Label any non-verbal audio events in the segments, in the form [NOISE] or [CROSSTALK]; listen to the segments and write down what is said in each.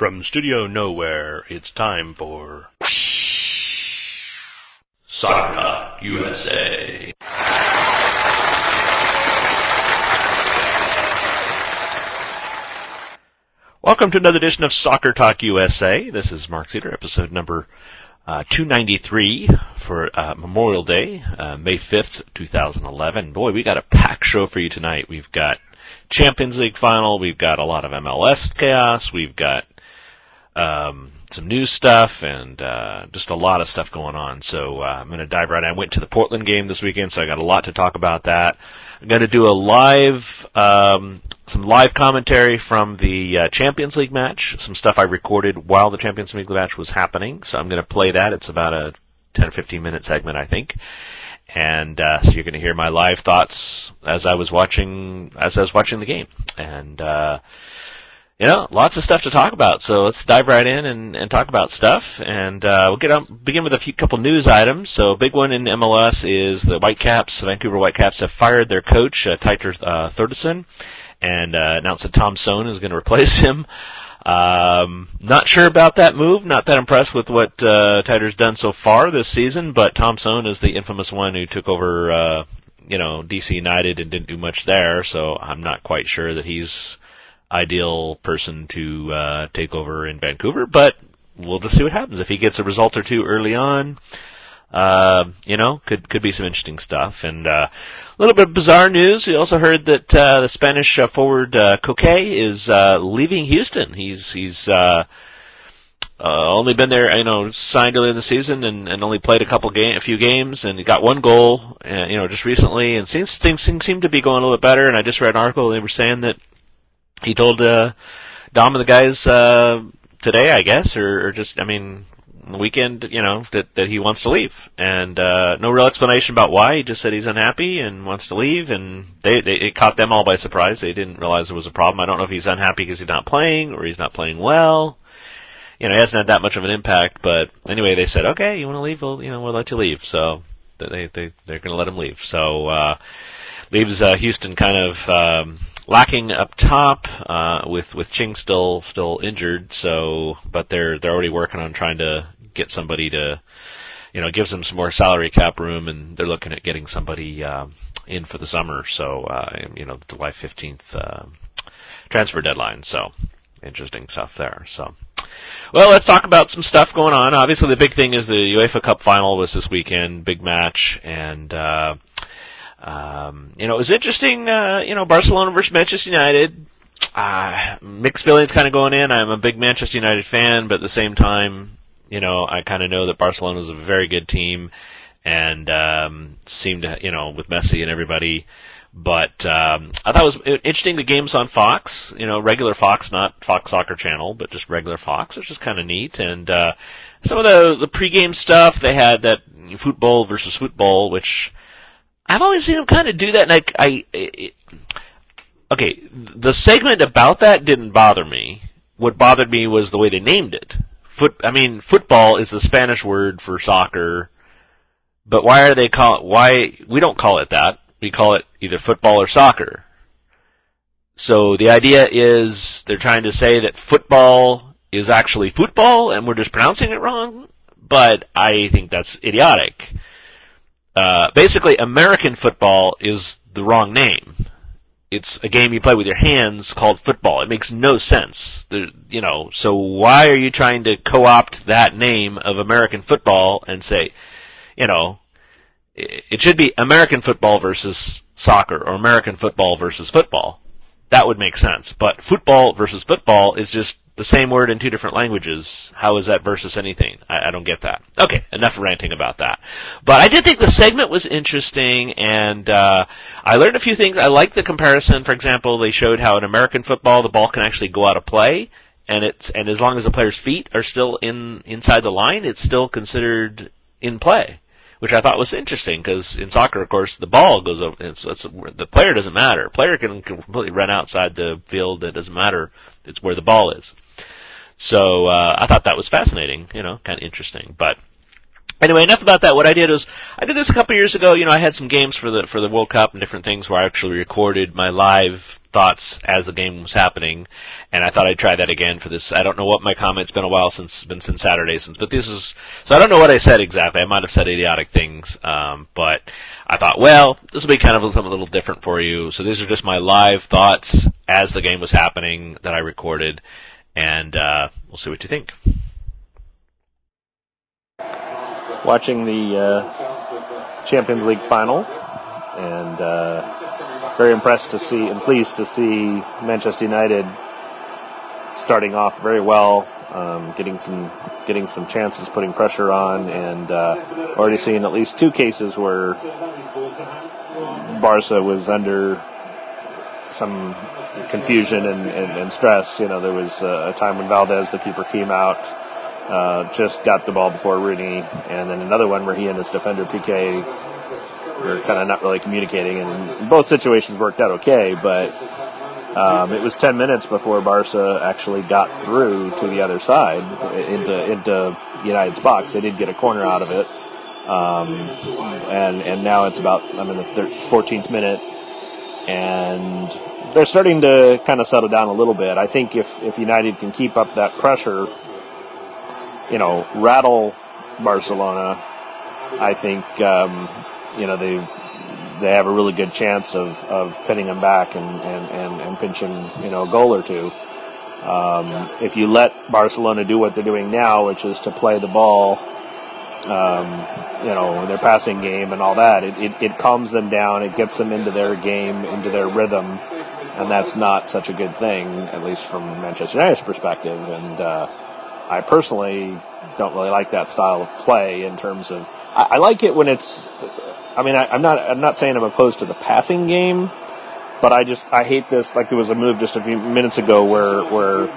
From Studio Nowhere, it's time for Soccer Talk USA. Welcome to another edition of Soccer Talk USA. This is Mark Cedar, episode number uh, 293 for uh, Memorial Day, uh, May 5th, 2011. Boy, we got a packed show for you tonight. We've got Champions League final, we've got a lot of MLS chaos, we've got um, some news stuff and uh, just a lot of stuff going on. So uh, I'm going to dive right in. I went to the Portland game this weekend, so I got a lot to talk about that. I'm going to do a live, um, some live commentary from the uh, Champions League match, some stuff I recorded while the Champions League match was happening. So I'm going to play that. It's about a 10 or 15 minute segment, I think. And uh, so you're going to hear my live thoughts as I was watching as I was watching the game. And uh, you know, lots of stuff to talk about. So let's dive right in and, and talk about stuff. And uh, we'll get on, begin with a few couple news items. So big one in MLS is the Whitecaps, the Vancouver Whitecaps, have fired their coach, uh, Teitur uh, and uh, announced that Tom Soehn is going [LAUGHS] to replace him. Um, not sure about that move. Not that impressed with what uh, Teitur's done so far this season, but Tom Soehn is the infamous one who took over, uh, you know, DC United and didn't do much there. So I'm not quite sure that he's ideal person to uh, take over in Vancouver, but we'll just see what happens. If he gets a result or two early on, uh, you know, could could be some interesting stuff. And uh, a little bit of bizarre news. We also heard that uh, the Spanish uh, forward uh, Koke is uh, leaving Houston. He's he's uh, uh, only been there, you know, signed early in the season and, and only played a couple game, a few games, and he got one goal, uh, you know, just recently, and seems things seem to be going a little bit better. And I just read an article they were saying that he told uh, Dom and the guys uh, today, I guess, or, or just I mean the weekend, you know, that that he wants to leave, and uh, no real explanation about why. He just said he's unhappy and wants to leave, and they, they it caught them all by surprise. They didn't realize there was a problem. I don't know if he's unhappy because he's not playing or he's not playing well. You know, he hasn't had that much of an impact, but anyway, they said, okay, you want to leave? Well, you know, we'll let you leave. So they they they're going to let him leave. So uh, leaves uh, Houston kind of. Um, lacking up top uh, with with Ching still still injured. So, but they're they're already working on trying to get somebody to, you know, gives them some more salary cap room, and they're looking at getting somebody uh, in for the summer. So, uh, you know, July fifteenth uh, transfer deadline. So, interesting stuff there. So. Well, let's talk about some stuff going on. Obviously, the big thing is the UEFA Cup final was this weekend, big match, and uh, um, you know, it was interesting, uh, you know, Barcelona versus Manchester United. Uh, mixed feelings kind of going in. I'm a big Manchester United fan, but at the same time, you know, I kind of know that Barcelona is a very good team and, um, seemed to, you know, with Messi and everybody. But, um, I thought it was interesting the games on Fox, you know, regular Fox, not Fox Soccer Channel, but just regular Fox, which is kind of neat. And, uh, some of the, the pregame stuff, they had that football versus football, which, I've always seen him kind of do that, and I, I it, okay, the segment about that didn't bother me. What bothered me was the way they named it. Foot, I mean, football is the Spanish word for soccer, but why are they call why we don't call it that? We call it either football or soccer. So the idea is they're trying to say that football is actually football and we're just pronouncing it wrong, but I think that's idiotic. Uh, basically, American football is the wrong name. It's a game you play with your hands called football. It makes no sense. There, you know, so why are you trying to co-opt that name of American football and say, you know, it should be American football versus soccer or American football versus football. That would make sense. But football versus football is just the same word in two different languages. How is that versus anything? I, I don't get that. Okay, enough ranting about that. But I did think the segment was interesting, and uh, I learned a few things. I like the comparison. For example, they showed how in American football the ball can actually go out of play, and it's and as long as the player's feet are still in inside the line, it's still considered in play which I thought was interesting because in soccer, of course, the ball goes over. It's, it's, the player doesn't matter. Player can completely run outside the field. It doesn't matter. It's where the ball is. So uh, I thought that was fascinating, you know, kind of interesting. But Anyway, enough about that. What I did was I did this a couple years ago. You know, I had some games for the for the World Cup and different things where I actually recorded my live thoughts as the game was happening, and I thought I'd try that again for this. I don't know what my comment's been a while since been since Saturday since, but this is so I don't know what I said exactly. I might have said idiotic things, um, but I thought, well, this will be kind of something a little different for you. So these are just my live thoughts as the game was happening that I recorded, and uh, we'll see what you think watching the uh, Champions League final, and uh, very impressed to see and pleased to see Manchester United starting off very well, um, getting some getting some chances, putting pressure on, and uh, already seeing at least two cases where Barca was under some confusion and, and, and stress. You know, there was a time when Valdés, the keeper, came out uh, just got the ball before Rooney, and then another one where he and his defender Piqué were kind of not really communicating, and both situations worked out okay, but um, it was 10 minutes before Barca actually got through to the other side into into United's box. They did get a corner out of it, um, and and now it's about I'm in the 14th minute, and they're starting to kind of settle down a little bit. I think if if United can keep up that pressure you know, rattle Barcelona, I think, um, you know, they they have a really good chance of, of pinning them back and, and, and, and pinching, you know, a goal or two. Um, if you let Barcelona do what they're doing now, which is to play the ball, um, you know, their passing game and all that, it, it, it calms them down. It gets them into their game, into their rhythm. And that's not such a good thing, at least from Manchester United's perspective. And, uh, I personally don't really like that style of play in terms of. I, I like it when it's. I mean, I, I'm not. I'm not saying I'm opposed to the passing game, but I just I hate this. Like there was a move just a few minutes ago where where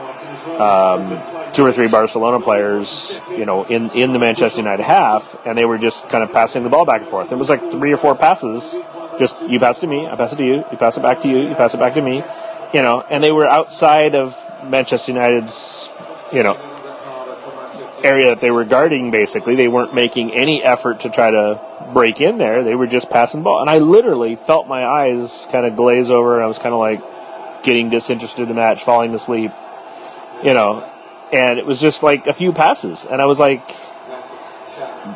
um, two or three Barcelona players, you know, in in the Manchester United half, and they were just kind of passing the ball back and forth. It was like three or four passes. Just you pass it to me, I pass it to you, you pass it back to you, you pass it back to me, you know, and they were outside of Manchester United's, you know, area that they were guarding basically. They weren't making any effort to try to break in there. They were just passing the ball. And I literally felt my eyes kind of glaze over and I was kind of like getting disinterested in the match, falling asleep, you know, and it was just like a few passes. And I was like,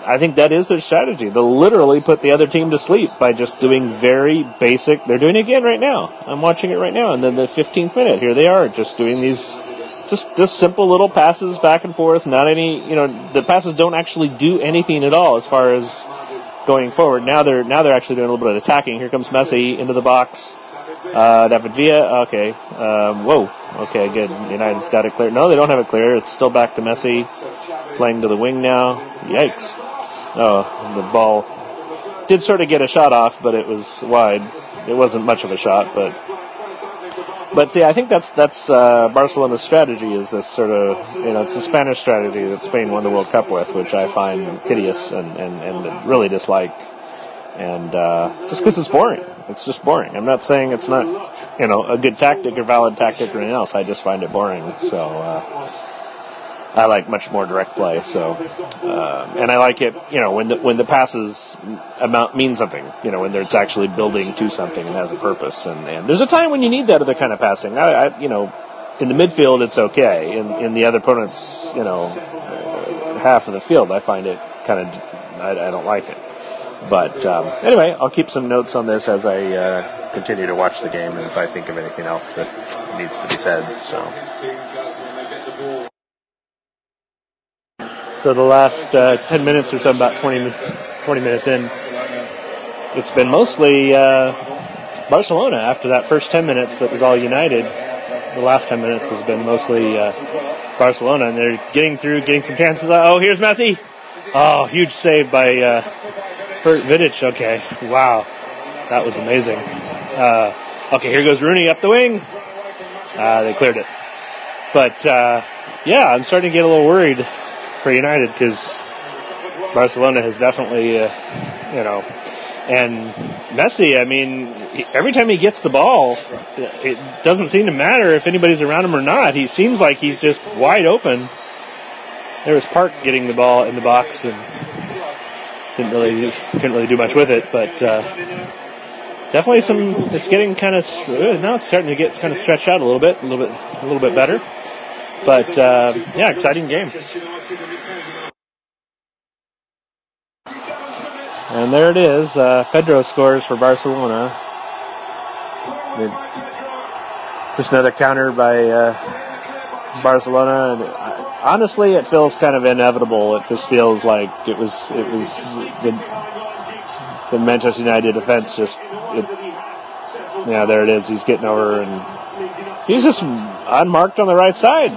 I think that is their strategy. They'll literally put the other team to sleep by just doing very basic. They're doing it again right now. I'm watching it right now. And then the 15th minute, here they are just doing these just just simple little passes back and forth. Not any, you know, the passes don't actually do anything at all as far as going forward. Now they're now they're actually doing a little bit of attacking. Here comes Messi into the box. Uh, David Villa, okay. Um, whoa, okay, good. United's got it clear. No, they don't have it clear. It's still back to Messi, playing to the wing now. Yikes! Oh, the ball did sort of get a shot off, but it was wide. It wasn't much of a shot, but but see, I think that's that's uh, Barcelona's strategy is this sort of you know it's the Spanish strategy that Spain won the World Cup with, which I find hideous and and, and really dislike, and uh, just because it's boring. It's just boring. I'm not saying it's not you know a good tactic or valid tactic or anything else. I just find it boring. So. Uh, I like much more direct play. So, uh, and I like it, you know, when the when the passes amount mean something, you know, when it's actually building to something and has a purpose. And, and there's a time when you need that other kind of passing. I, I you know, in the midfield it's okay. In in the other opponent's, you know, uh, half of the field, I find it kind of, I, I don't like it. But um, anyway, I'll keep some notes on this as I uh, continue to watch the game, and if I think of anything else that needs to be said. So. So the last uh, 10 minutes or so, about 20, 20 minutes in, it's been mostly uh, Barcelona. After that first 10 minutes, that was all United. The last 10 minutes has been mostly uh, Barcelona, and they're getting through, getting some chances. Oh, here's Messi. Oh, huge save by uh, Vidic. Okay, wow, that was amazing. Uh, okay, here goes Rooney up the wing. Uh, they cleared it, but uh, yeah, I'm starting to get a little worried for United because Barcelona has definitely, uh, you know, and Messi, I mean, every time he gets the ball, it doesn't seem to matter if anybody's around him or not. He seems like he's just wide open. There was Park getting the ball in the box, and didn't really couldn't really do much with it, but uh, definitely some. It's getting kind of now it's starting to get kind of stretched out a little bit, a little bit, a little bit better. But uh, yeah, exciting game. And there it is. Uh, Pedro scores for Barcelona. Just another counter by uh, Barcelona. And uh, honestly, it feels kind of inevitable. It just feels like it was it was the, the Manchester United defense just. It, yeah, there it is. He's getting over and he's just unmarked on the right side.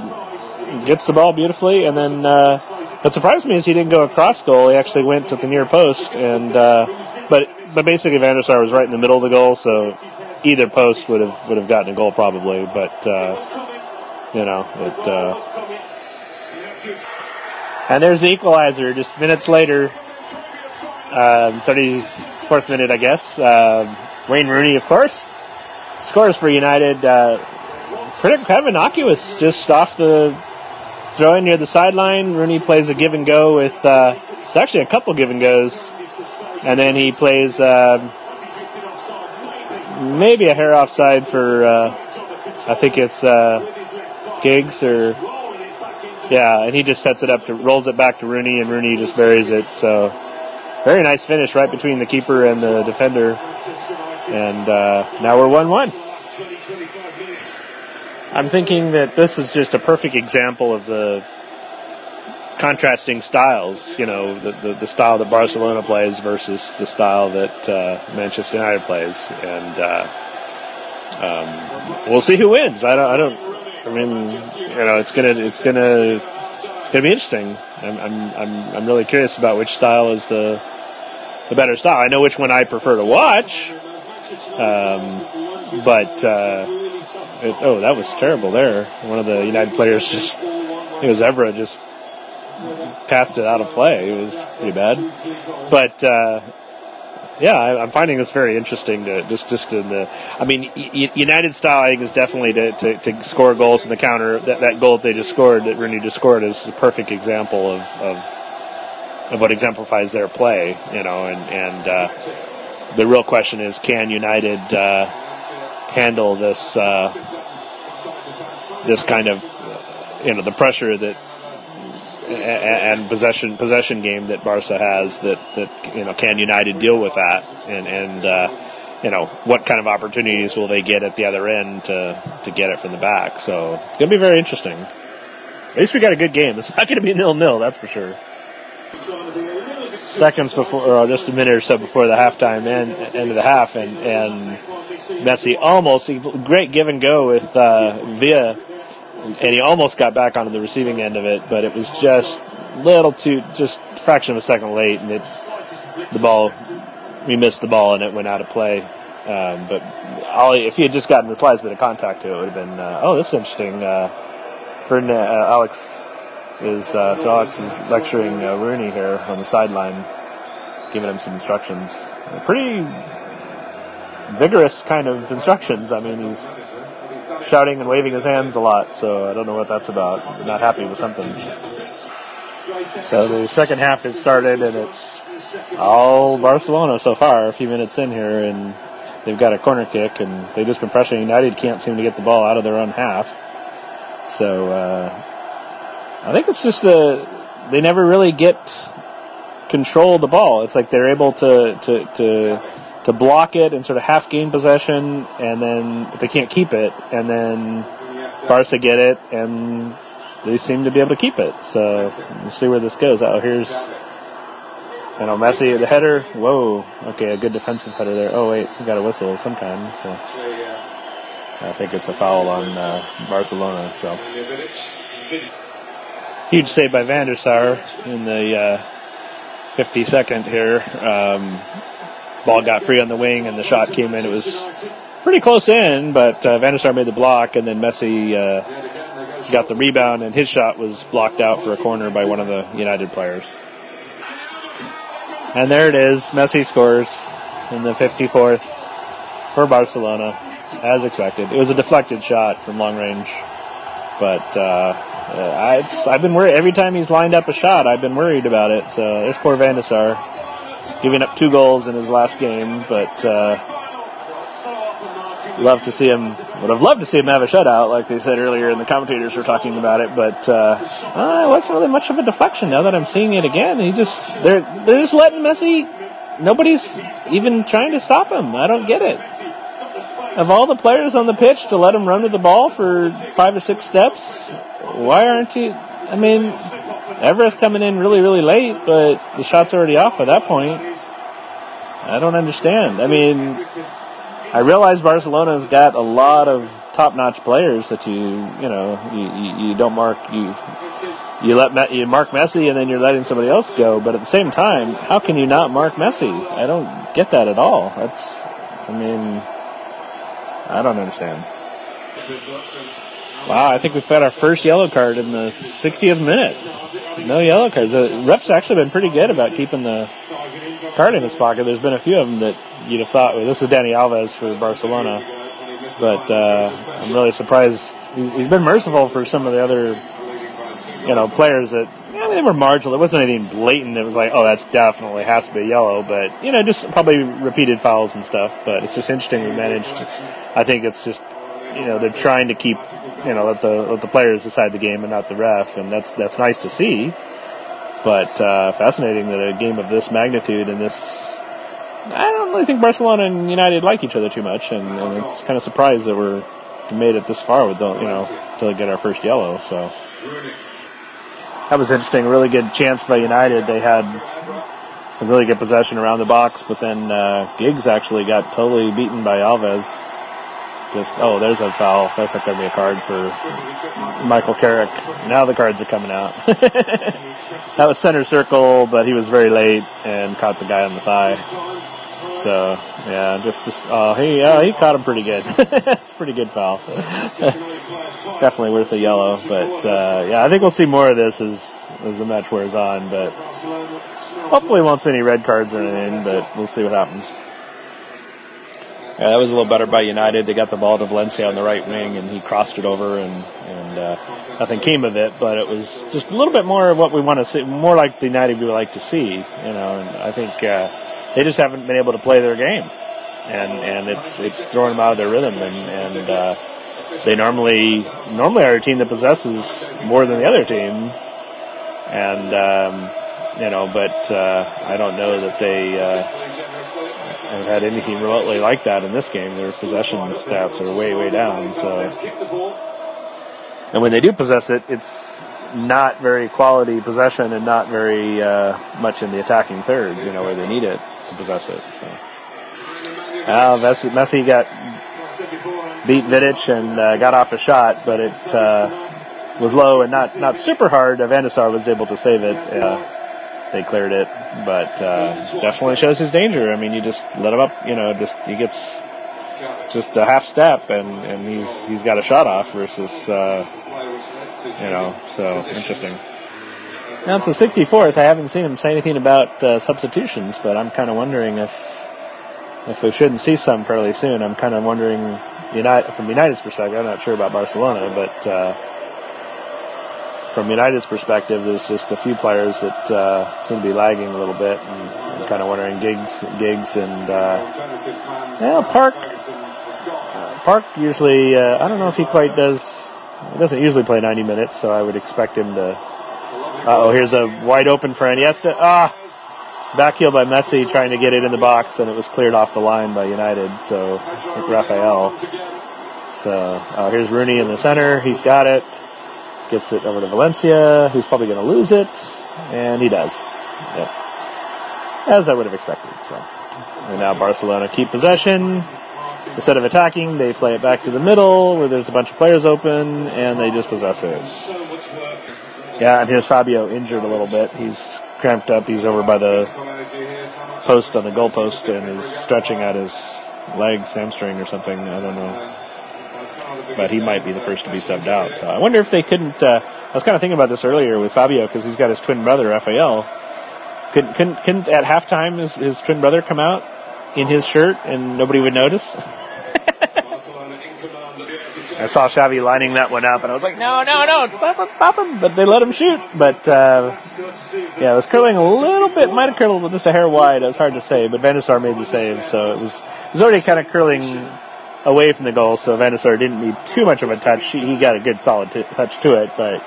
Gets the ball beautifully, and then uh, what surprised me is he didn't go across goal. He actually went to the near post, and uh, but but basically Van der Sar was right in the middle of the goal, so either post would have would have gotten a goal probably. But uh, you know it. Uh, and there's the equalizer just minutes later, um, 34th minute, I guess. Um, Wayne Rooney, of course, scores for United. Uh, pretty kind of innocuous, just off the throwing near the sideline. Rooney plays a give and go with, uh, it's actually a couple give and goes. And then he plays, uh, maybe a hair offside for, uh, I think it's, uh, Giggs or, yeah, and he just sets it up to, rolls it back to Rooney and Rooney just buries it. So, very nice finish right between the keeper and the defender. And, uh, now we're 1-1. I'm thinking that this is just a perfect example of the contrasting styles, you know, the, the, the style that Barcelona plays versus the style that uh, Manchester United plays, and uh, um, we'll see who wins. I don't, I don't, I mean, you know, it's gonna, it's gonna, it's gonna be interesting. I'm, I'm, I'm, I'm really curious about which style is the, the better style. I know which one I prefer to watch, um, but. Uh, it, oh, that was terrible there. One of the United players just, it was Evra just passed it out of play. It was pretty bad. But, uh, yeah, I, am finding this very interesting to just, just in the, I mean, United style, I think, is definitely to, to, to score goals in the counter. That, that goal that they just scored, that Rooney just scored, is a perfect example of, of, of what exemplifies their play, you know, and, and, uh, the real question is, can United, uh, handle this uh, this kind of you know the pressure that and possession possession game that Barca has that that you know can United deal with that and and uh, you know what kind of opportunities will they get at the other end to to get it from the back so it's going to be very interesting. At least we got a good game. It's not going to be nil nil, that's for sure seconds before, or just a minute or so before the halftime end, end of the half, and and Messi almost great give and go with uh, Villa, and he almost got back onto the receiving end of it, but it was just little too, just fraction of a second late, and it the ball we missed the ball and it went out of play. Um, but Ollie, if he had just gotten the slightest bit of contact to it, it would have been, uh, oh, this is interesting. Uh, Ferdinand, uh, Alex is uh, so Alex is lecturing uh, Rooney here on the sideline, giving him some instructions. Pretty vigorous kind of instructions. I mean, he's shouting and waving his hands a lot, so I don't know what that's about. Not happy with something. So the second half has started, and it's all Barcelona so far. A few minutes in here, and they've got a corner kick, and they've just been pressuring United. Can't seem to get the ball out of their own half. So uh, I think it's just they never really get control of the ball. It's like they're able to to to to block it and sort of half gain possession, and then but they can't keep it, and then Barca get it, and they seem to be able to keep it. So we'll see where this goes. Oh, here's you know Messi the header. Whoa, okay, a good defensive header there. Oh wait, we got a whistle of some kind. So I think it's a foul on uh, Barcelona. So. Huge save by Van der in the uh, 52nd here. Um, ball got free on the wing and the shot came in. It was pretty close in, but uh, Van made the block and then Messi uh, got the rebound and his shot was blocked out for a corner by one of the United players. And there it is. Messi scores in the 54th for Barcelona, as expected. It was a deflected shot from long range, but uh, uh, I, I've been worried every time he's lined up a shot. I've been worried about it. So there's poor Van der Sar. giving up two goals in his last game, but uh, love to see him. Would have loved to see him have a shutout, like they said earlier, and the commentators were talking about it. But uh, uh, it wasn't really much of a deflection. Now that I'm seeing it again, he just they're they're just letting Messi. Nobody's even trying to stop him. I don't get it. Of all the players on the pitch to let him run with the ball for five or six steps, why aren't you? I mean, Evra's coming in really, really late, but the shot's already off at that point. I don't understand. I mean, I realize Barcelona's got a lot of top-notch players that you, you know, you, you, you don't mark you you let you mark Messi and then you're letting somebody else go. But at the same time, how can you not mark Messi? I don't get that at all. That's, I mean, I don't understand. Wow, I think we've got our first yellow card in the 60th minute. No yellow cards. The ref's actually been pretty good about keeping the card in his pocket. There's been a few of them that you'd have thought, well, this is Dani Alves for Barcelona. But uh, I'm really surprised. He's been merciful for some of the other, you know, players that yeah, they were marginal. It wasn't anything blatant. It was like, oh, that's definitely has to be yellow. But you know, just probably repeated fouls and stuff. But it's just interesting we managed. I think it's just you know they're trying to keep you know let the let the players decide the game and not the ref, and that's that's nice to see. But uh, fascinating that a game of this magnitude and this. I don't really think Barcelona and United like each other too much, and, and it's kind of surprised that we're made it this far with the, you know to get our first yellow. So that was interesting. Really good chance by United. They had some really good possession around the box, but then uh, Giggs actually got totally beaten by Alves just oh, there's a foul. That's not going to be a card for Michael Carrick. Now the cards are coming out. [LAUGHS] that was center circle, but he was very late and caught the guy on the thigh. So yeah, just just oh he he caught him pretty good. [LAUGHS] It's a pretty good foul. [LAUGHS] Definitely worth a yellow, but uh, yeah, I think we'll see more of this as as the match wears on. But hopefully, won't see any red cards or anything. But we'll see what happens. Yeah, that was a little better by United. They got the ball to Valencia on the right wing, and he crossed it over, and and uh, nothing came of it. But it was just a little bit more of what we want to see, more like the United we would like to see, you know. And I think uh, they just haven't been able to play their game, and and it's it's throwing them out of their rhythm, and and uh, they normally normally are a team that possesses more than the other team, and um, you know, but uh, I don't know that they. Uh, have had anything remotely like that in this game. Their possession stats are way, way down. So, and when they do possess it, it's not very quality possession and not very uh, much in the attacking third. You know where they need it to possess it. So, uh, Messi, Messi got beat Vidic and uh, got off a shot, but it uh, was low and not not super hard. Van der Sar was able to save it. Uh, they cleared it, but uh, definitely shows his danger. I mean, you just let him up, you know, just he gets just a half step and and he's he's got a shot off versus uh, you know, so interesting. Now it's the 64th. I haven't seen him say anything about uh, substitutions, but I'm kind of wondering if if we shouldn't see some fairly soon. I'm kind of wondering, United from United's perspective. I'm not sure about Barcelona, but. Uh, from United's perspective, there's just a few players that uh, seem to be lagging a little bit, and I'm kind of wondering Giggs, Giggs, and uh, yeah, Park. Uh, Park usually, uh, I don't know if he quite does. He doesn't usually play 90 minutes, so I would expect him to. Oh, here's a wide open for Iniesta. Ah, back heel by Messi, trying to get it in the box, and it was cleared off the line by United. So Rafael. So uh, here's Rooney in the center. He's got it gets it over to Valencia, who's probably going to lose it, and he does. Yep. As I would have expected. So, and now Barcelona keep possession. Instead of attacking, they play it back to the middle where there's a bunch of players open, and they just possess it. Yeah, and here's Fabio injured a little bit. He's cramped up. He's over by the post on the goalpost and is stretching out his leg, hamstring or something. I don't know but he might be the first to be subbed out. So I wonder if they couldn't. Uh, I was kind of thinking about this earlier with Fabio because he's got his twin brother Rafael. Couldn't, couldn't, couldn't at halftime his, his twin brother come out in his shirt and nobody would notice? [LAUGHS] I saw Xavi lining that one up, and I was like, no, no, no, pop him, pop him. But they let him shoot. But uh, yeah, it was curling a little bit. Might have curled just a hair wide. It was hard to say, but Van der Sar made the save, so it was it was already kind of curling away from the goal. So Van der Sar didn't need too much of a touch. He, he got a good solid t- touch to it, but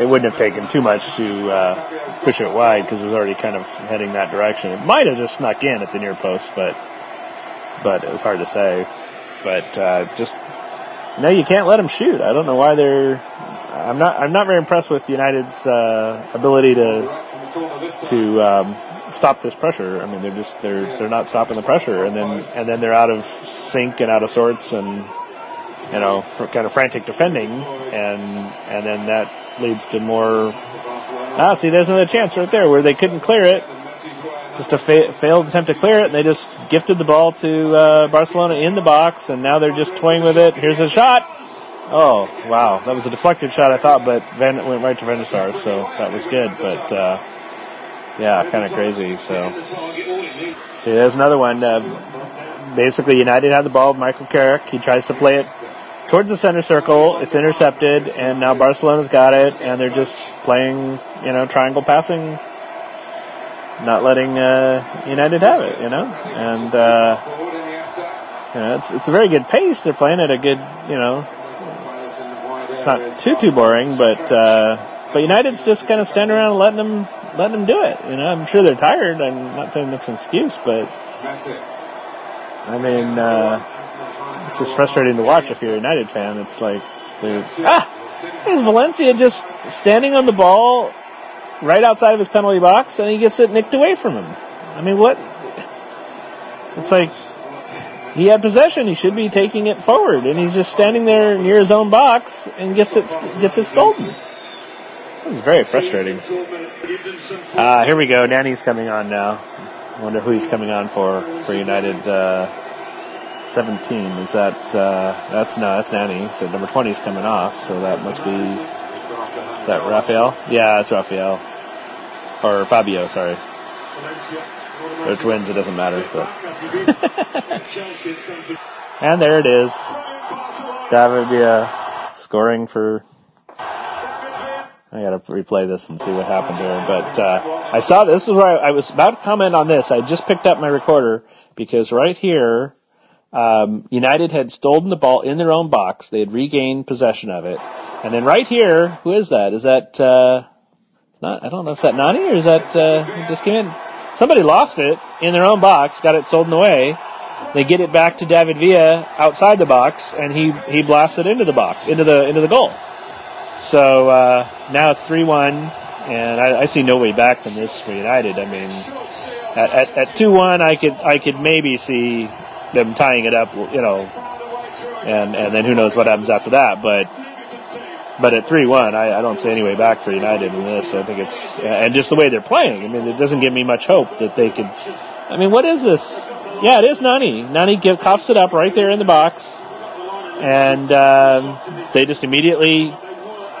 it wouldn't have taken too much to uh, push it wide because it was already kind of heading that direction. It might have just snuck in at the near post, but but it was hard to say. But uh, just no, you can't let them shoot. I don't know why they're. I'm not. I'm not very impressed with United's uh, ability to to um, stop this pressure. I mean, they're just they're they're not stopping the pressure, and then and then they're out of sync and out of sorts, and you know, kind of frantic defending, and and then that leads to more. Ah, see, there's another chance right there where they couldn't clear it. Just a fa- failed attempt to clear it, and they just gifted the ball to uh, Barcelona in the box, and now they're just toying with it. Here's a shot. Oh, wow. That was a deflected shot, I thought, but Van, went right to Van so that was good. But, uh, yeah, kind of crazy. So, see, there's another one. Uh, basically, United had the ball. Michael Carrick, he tries to play it towards the center circle. It's intercepted, and now Barcelona's got it, and they're just playing, you know, triangle passing, not letting uh, United have it, you know, and uh, you know, it's it's a very good pace. They're playing at a good, you know, it's not too too boring, but uh, but United's just kind of standing around and letting them letting them do it. You know, I'm sure they're tired. I'm not saying that's an excuse, but I mean. Uh, it's just frustrating to watch if you're a United fan. It's like, ah, there's Valencia just standing on the ball right outside of his penalty box, and he gets it nicked away from him. I mean, what? It's like he had possession. He should be taking it forward, and he's just standing there near his own box and gets it gets it stolen. It's very frustrating. Uh, here we go. Nani's coming on now. I wonder who he's coming on for for United. Uh, 17. Is that, uh, that's, no, that's Nani. So number 20 is coming off. So that must be, is that Rafael? Yeah, that's Rafael. Or Fabio, sorry. They're twins, it doesn't matter, but. [LAUGHS] and there it is. David Villa scoring for I gotta replay this and see what happened here. But uh, I saw this is where I, I, was about to comment on this. I just picked up my recorder because right here um, United had stolen the ball in their own box. They had regained possession of it. And then right here, who is that? Is that, uh, not, I don't know if that Nani or is that, uh, just came in? Somebody lost it in their own box, got it stolen away. They get it back to David Villa outside the box and he, he blasts it into the box, into the, into the goal. So, uh, now it's 3-1 and I, I see no way back from this for United. I mean, at, at, at 2-1 I could, I could maybe see them tying it up, you know, and and then who knows what happens after that. But but at three one, I, I don't see any way back for United in this. I think it's and just the way they're playing. I mean, it doesn't give me much hope that they could. I mean, what is this? Yeah, it is Nani. Nani give, coughs it up right there in the box, and um, they just immediately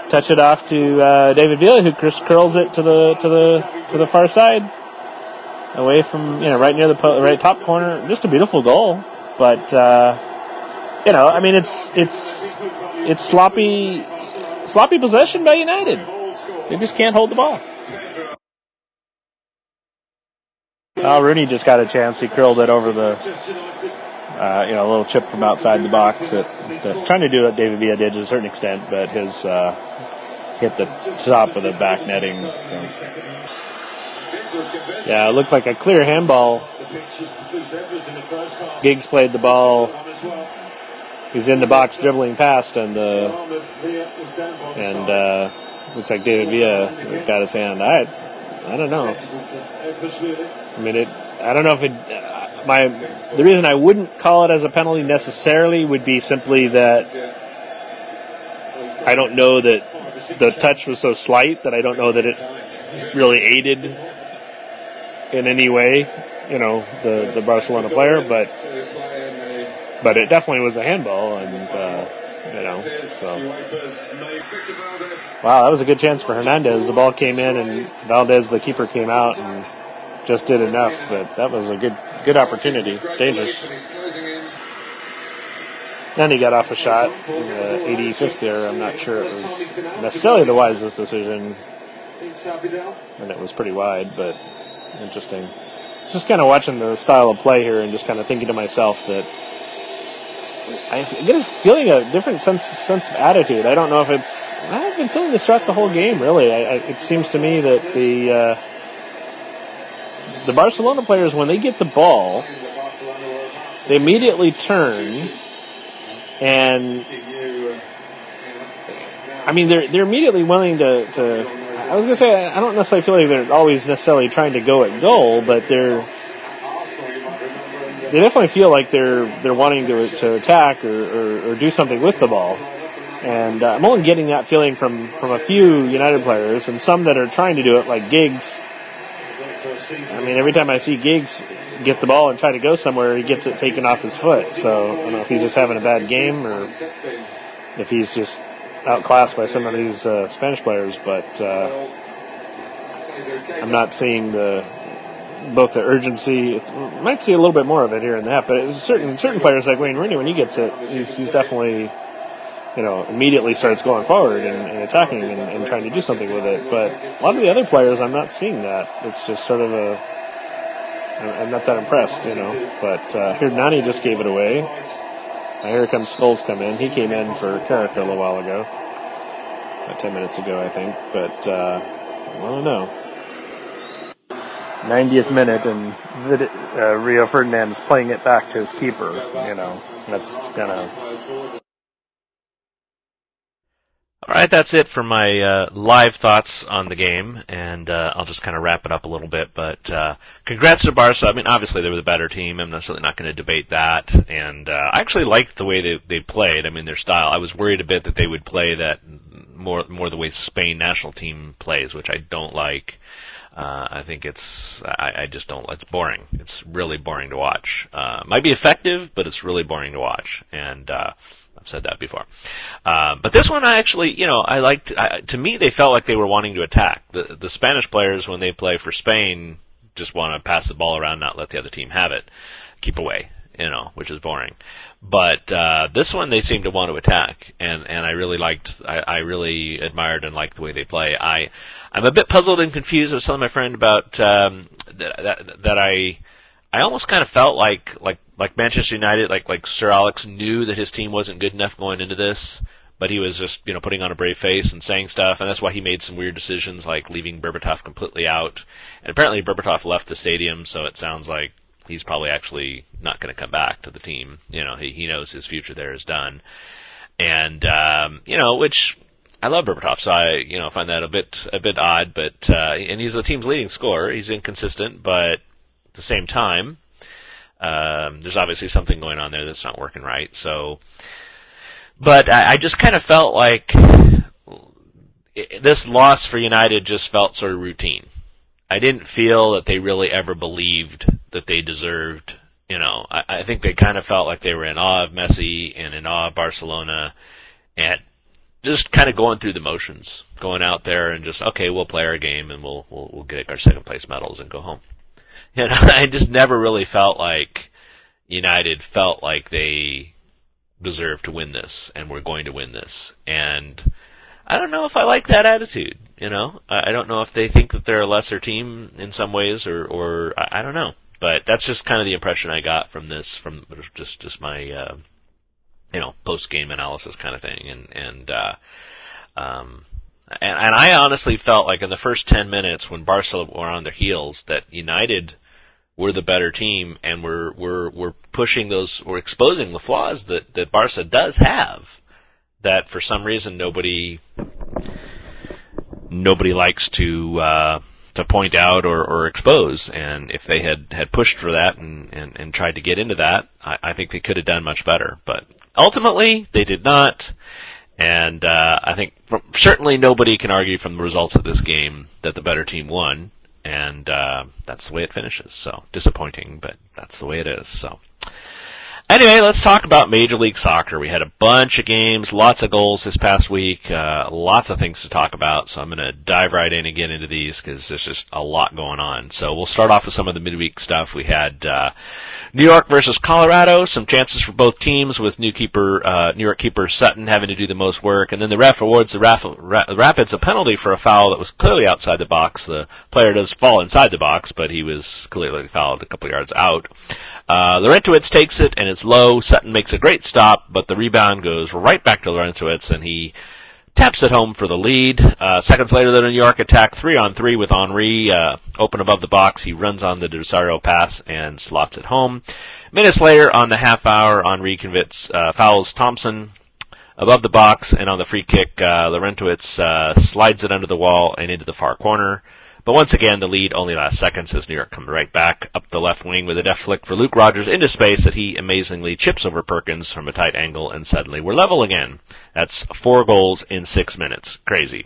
touch it off to uh, David Villa, who curls it to the to the to the far side away from you know right near the po- right top corner. Just a beautiful goal, but uh, you know, I mean, it's it's it's sloppy sloppy possession by United. They just can't hold the ball. Oh, Rooney just got a chance. He curled it over the, uh, you know, a little chip from outside the box. That, that trying to do what David Villa did to a certain extent, but his uh, hit the top of the back netting. Yeah, it looked like a clear handball. Giggs played the ball. He's in the box dribbling past, and uh, and uh, looks like David Villa got his hand. I I don't know. I mean, it. I don't know if it. Uh, my the reason I wouldn't call it as a penalty necessarily would be simply that I don't know that the touch was so slight that I don't know that it really aided in any way, you know, the the Barcelona player, but but it definitely was a handball, and uh, you know, so wow, that was a good chance for Hernandez. The ball came in, and Valdés, the keeper, came out and just did enough, but that was a good good opportunity, dangerous. then he got off a shot in the 85th there. I'm not sure it was necessarily the wisest decision, and it was pretty wide, but interesting. Just kind of watching the style of play here and just kind of thinking to myself that I get a feeling a different sense sense of attitude. I don't know if it's. I've been feeling this throughout the whole game. Really, I, I, it seems to me that the uh, the Barcelona players, when they get the ball, they immediately turn and I mean they're they're immediately willing to, to I was gonna say I don't necessarily feel like they're always necessarily trying to go at goal, but they're they definitely feel like they're they're wanting to to attack or, or, or do something with the ball. And uh, I'm only getting that feeling from from a few United players and some that are trying to do it, like Giggs. I mean, every time I see Giggs get the ball and try to go somewhere, he gets it taken off his foot. So I don't know if he's just having a bad game or if he's just outclassed by some of these uh, Spanish players. But uh, I'm not seeing the both the urgency. It, might see a little bit more of it here and that, but certain certain players like Wayne Rooney, when he gets it, he's he's definitely you know, immediately starts going forward and, and attacking and, and, trying to do something with it. But a lot of the other players, I'm not seeing that. It's just sort of a I'm not that impressed, you know. But uh, here, Nani just gave it away. Now here comes Scholes come in. He came in for Carrick a little while ago, about 10 minutes ago, I think. But uh, I don't know. 90th minute, and uh, Rio is playing it back to his keeper. You know, that's of all right, that's it for my uh, live thoughts on the game, and uh, I'll just kind of wrap it up a little bit. But uh, congrats to Barca. I mean, obviously they were the better team. I'm certainly not going to debate that. And uh, I actually liked the way they they played. I mean, their style. I was worried a bit that they would play that more more the way Spain national team plays, which I don't like. Uh, I think it's I, I just don't. It's boring. It's really boring to watch. Uh, might be effective, but it's really boring to watch. And uh, I've said that before. Uh, but this one, I actually, you know, I liked. I, to me, they felt like they were wanting to attack. The the Spanish players, when they play for Spain, just want to pass the ball around, not let the other team have it, keep away, you know, which is boring. But uh, this one, they seem to want to attack, and and I really liked. I, I really admired and liked the way they play. I I'm a bit puzzled and confused. I was telling my friend about um, that, that that I I almost kind of felt like like like Manchester United, like like Sir Alex knew that his team wasn't good enough going into this, but he was just you know putting on a brave face and saying stuff, and that's why he made some weird decisions like leaving Berbatov completely out. And apparently Berbatov left the stadium, so it sounds like he's probably actually not going to come back to the team. You know, he he knows his future there is done, and um, you know which. I love Berbatov, so I, you know, find that a bit a bit odd, but uh, and he's the team's leading scorer. He's inconsistent, but at the same time, um, there's obviously something going on there that's not working right. So, but I, I just kind of felt like it, this loss for United just felt sort of routine. I didn't feel that they really ever believed that they deserved. You know, I, I think they kind of felt like they were in awe of Messi and in awe of Barcelona, and just kind of going through the motions, going out there and just okay, we'll play our game and we'll we'll, we'll get our second place medals and go home. [LAUGHS] Know, I just never really felt like United felt like they deserved to win this and were going to win this. And I don't know if I like that attitude. You know, I don't know if they think that they're a lesser team in some ways, or or I don't know. But that's just kind of the impression I got from this, from just just my uh, you know post game analysis kind of thing. And and uh, um, and, and I honestly felt like in the first 10 minutes when Barcelona were on their heels that United we're the better team and we're we're we're pushing those we're exposing the flaws that that Barca does have that for some reason nobody nobody likes to uh, to point out or, or expose. And if they had had pushed for that and and, and tried to get into that I, I think they could have done much better. But ultimately they did not. And uh, I think from, certainly nobody can argue from the results of this game that the better team won and uh, that's the way it finishes. So disappointing, but that's the way it is. So. Anyway, let's talk about Major League Soccer. We had a bunch of games, lots of goals this past week, uh, lots of things to talk about. So I'm going to dive right in and get into these because there's just a lot going on. So we'll start off with some of the midweek stuff. We had uh, New York versus Colorado, some chances for both teams with new keeper uh, New York keeper Sutton having to do the most work, and then the ref awards the Raf- Ra- Rapids a penalty for a foul that was clearly outside the box. The player does fall inside the box, but he was clearly fouled a couple yards out. Uh, Larentowicz takes it and it's low. Sutton makes a great stop, but the rebound goes right back to Larentowicz and he taps it home for the lead. Uh, seconds later, the New York attack three on three with Henry uh, open above the box. He runs on the De Rosario pass and slots it home. Minutes later, on the half hour, Henry convicts, uh, fouls Thompson above the box and on the free kick, uh, uh, slides it under the wall and into the far corner. But once again, the lead only lasts seconds as New York comes right back up the left wing with a deft flick for Luke Rodgers into space that he amazingly chips over Perkins from a tight angle and suddenly we're level again. That's four goals in six minutes. Crazy.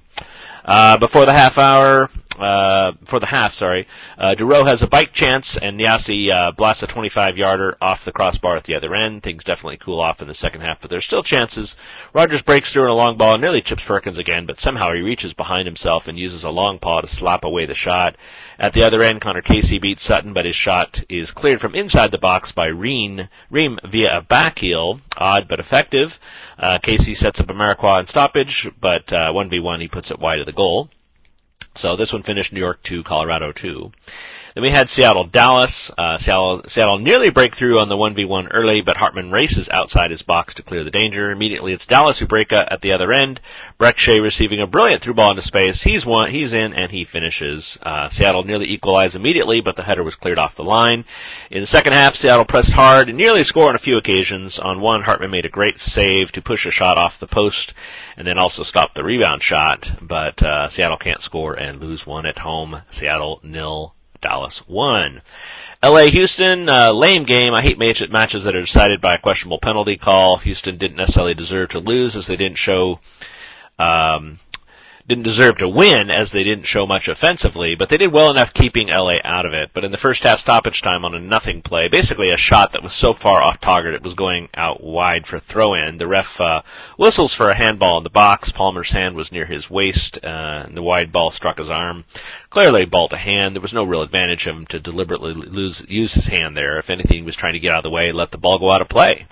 Uh, before the half hour, uh, for the half, sorry, uh, Duro has a bike chance and Nyassi, uh, blasts a 25 yarder off the crossbar at the other end. Things definitely cool off in the second half, but there's still chances. Rodgers breaks through in a long ball and nearly chips Perkins again, but somehow he reaches behind himself and uses a long paw to slap away the shot. At the other end, Connor Casey beats Sutton, but his shot is cleared from inside the box by Ream via a back heel. Odd but effective. Uh, Casey sets up Amarikwa in stoppage, but uh, 1v1 he puts it wide of the goal. So this one finished New York 2, Colorado 2. Then we had Seattle Dallas. Uh, Seattle, Seattle nearly break through on the 1v1 early, but Hartman races outside his box to clear the danger. Immediately it's Dallas who break at the other end. Brek Shea receiving a brilliant through ball into space. He's one, he's in and he finishes. Uh, Seattle nearly equalized immediately, but the header was cleared off the line. In the second half, Seattle pressed hard and nearly scored on a few occasions. On one, Hartman made a great save to push a shot off the post and then also stop the rebound shot, but uh, Seattle can't score and lose one at home. Seattle nil Dallas won. LA Houston, uh, lame game. I hate match- matches that are decided by a questionable penalty call. Houston didn't necessarily deserve to lose as they didn't show, um, didn't deserve to win as they didn't show much offensively, but they did well enough keeping LA out of it. But in the first half stoppage time on a nothing play, basically a shot that was so far off target it was going out wide for throw in, the ref uh, whistles for a handball in the box. Palmer's hand was near his waist, uh, and the wide ball struck his arm. Clearly ball to hand. There was no real advantage of him to deliberately lose, use his hand there. If anything, he was trying to get out of the way, let the ball go out of play.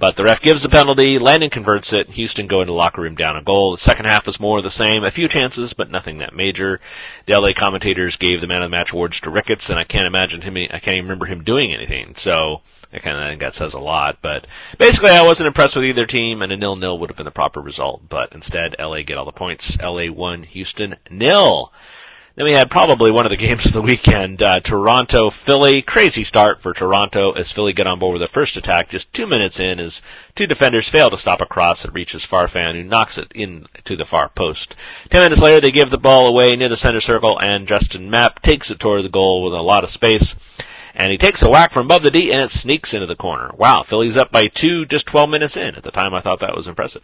But the ref gives the penalty, Landon converts it, Houston go into the locker room down a goal. The second half was more of the same, a few chances, but nothing that major. The LA commentators gave the man of the match awards to Ricketts, and I can't imagine him, I can't even remember him doing anything. So, I kind of think that says a lot, but basically I wasn't impressed with either team, and a nil-nil would have been the proper result, but instead LA get all the points. LA won, Houston nil. Then we had probably one of the [LAUGHS] games of the weekend, uh, Toronto, Philly. Crazy start for Toronto as Philly get on board with their first attack just two minutes in as two defenders fail to stop a cross that reaches Farfan who knocks it in to the far post. Ten minutes later they give the ball away near the center circle and Justin Mapp takes it toward the goal with a lot of space and he takes a whack from above the D and it sneaks into the corner. Wow, Philly's up by two just 12 minutes in. At the time I thought that was impressive.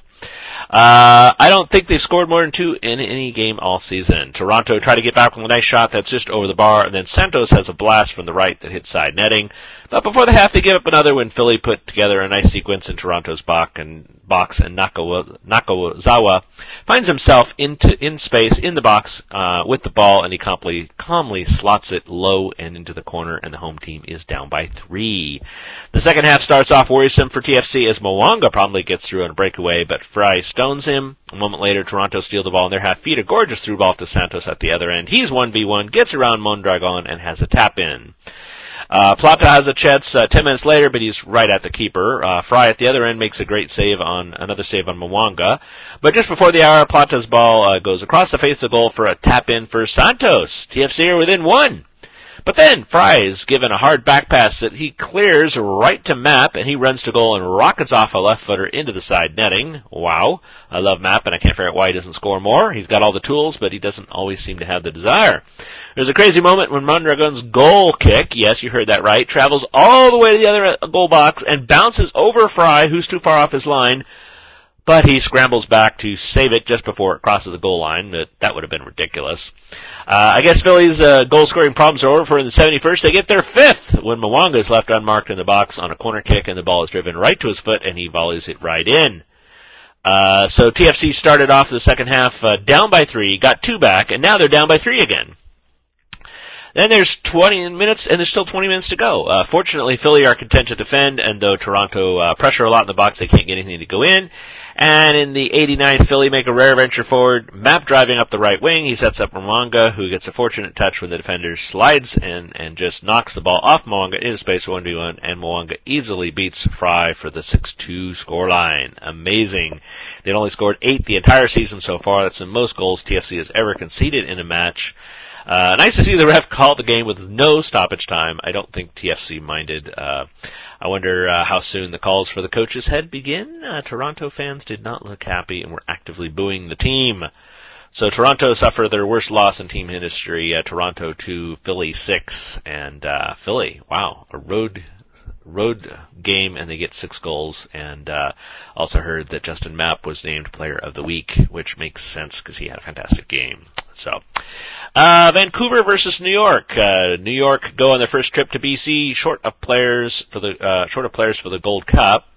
Uh, I don't think they've scored more than two in any game all season. Toronto tried to get back with a nice shot that's just over the bar and then Santos has a blast from the right that hits side netting. But before the half they give up another when Philly put together a nice sequence in Toronto's box and box and Nakazawa finds himself into in space in the box uh, with the ball and he calmly calmly slots it low and into the corner and the home team is down by three. The second half starts off worrisome for TFC as Mwanga probably gets through on a breakaway, but Frei stones him. A moment later, Toronto steal the ball in their half, feed a gorgeous through ball to Santos at the other end. He's 1v1, gets around Mondragon and has a tap in. Uh, Plata has a chance uh, 10 minutes later, but he's right at the keeper. Uh, Frei at the other end makes a great save on, another save on Mwanga. But just before the hour, Plata's ball uh, goes across the face of the goal for a tap in for Santos. TFC are within one. But then Frei is given a hard back pass that he clears right to Mapp, and he runs to goal and rockets off a left footer into the side netting. Wow. I love Mapp, and I can't figure out why he doesn't score more. He's got all the tools, but he doesn't always seem to have the desire. There's a crazy moment when Mondragon's goal kick, yes, you heard that right, travels all the way to the other goal box and bounces over Frei, who's too far off his line, but he scrambles back to save it just before it crosses the goal line. That, that would have been ridiculous. Uh, I guess Philly's uh, goal scoring problems are over for in the 71st. They get their fifth when Mwanga is left unmarked in the box on a corner kick and the ball is driven right to his foot and he volleys it right in. Uh, so TFC started off the second half uh, down by three, got two back, and now they're down by three again. Then there's 20 minutes, and there's still 20 minutes to go. Uh, fortunately, Philly are content to defend, and though Toronto uh, pressure a lot in the box, they can't get anything to go in. And in the 89th, Philly make a rare venture forward, Mapp driving up the right wing. He sets up Mwanga, who gets a fortunate touch when the defender slides and, and just knocks the ball off Mwanga into space 1v1, and Mwanga easily beats Frei for the 6-2 scoreline. Amazing. They'd only scored eight the entire season so far. That's the most goals TFC has ever conceded in a match. Uh, nice to see the ref call the game with no stoppage time. I don't think TFC minded. Uh, I wonder uh, how soon the calls for the coach's head begin. Uh, Toronto fans did not look happy and were actively booing the team. So Toronto suffered their worst loss in team history. Uh, Toronto to Philly six, and uh, Philly, wow, a road road game, and they get six goals. And uh, also heard that Justin Mapp was named Player of the Week, which makes sense because he had a fantastic game. So, uh, Vancouver versus New York. Uh, New York go on their first trip to BC, short of players for the uh, short of players for the Gold Cup.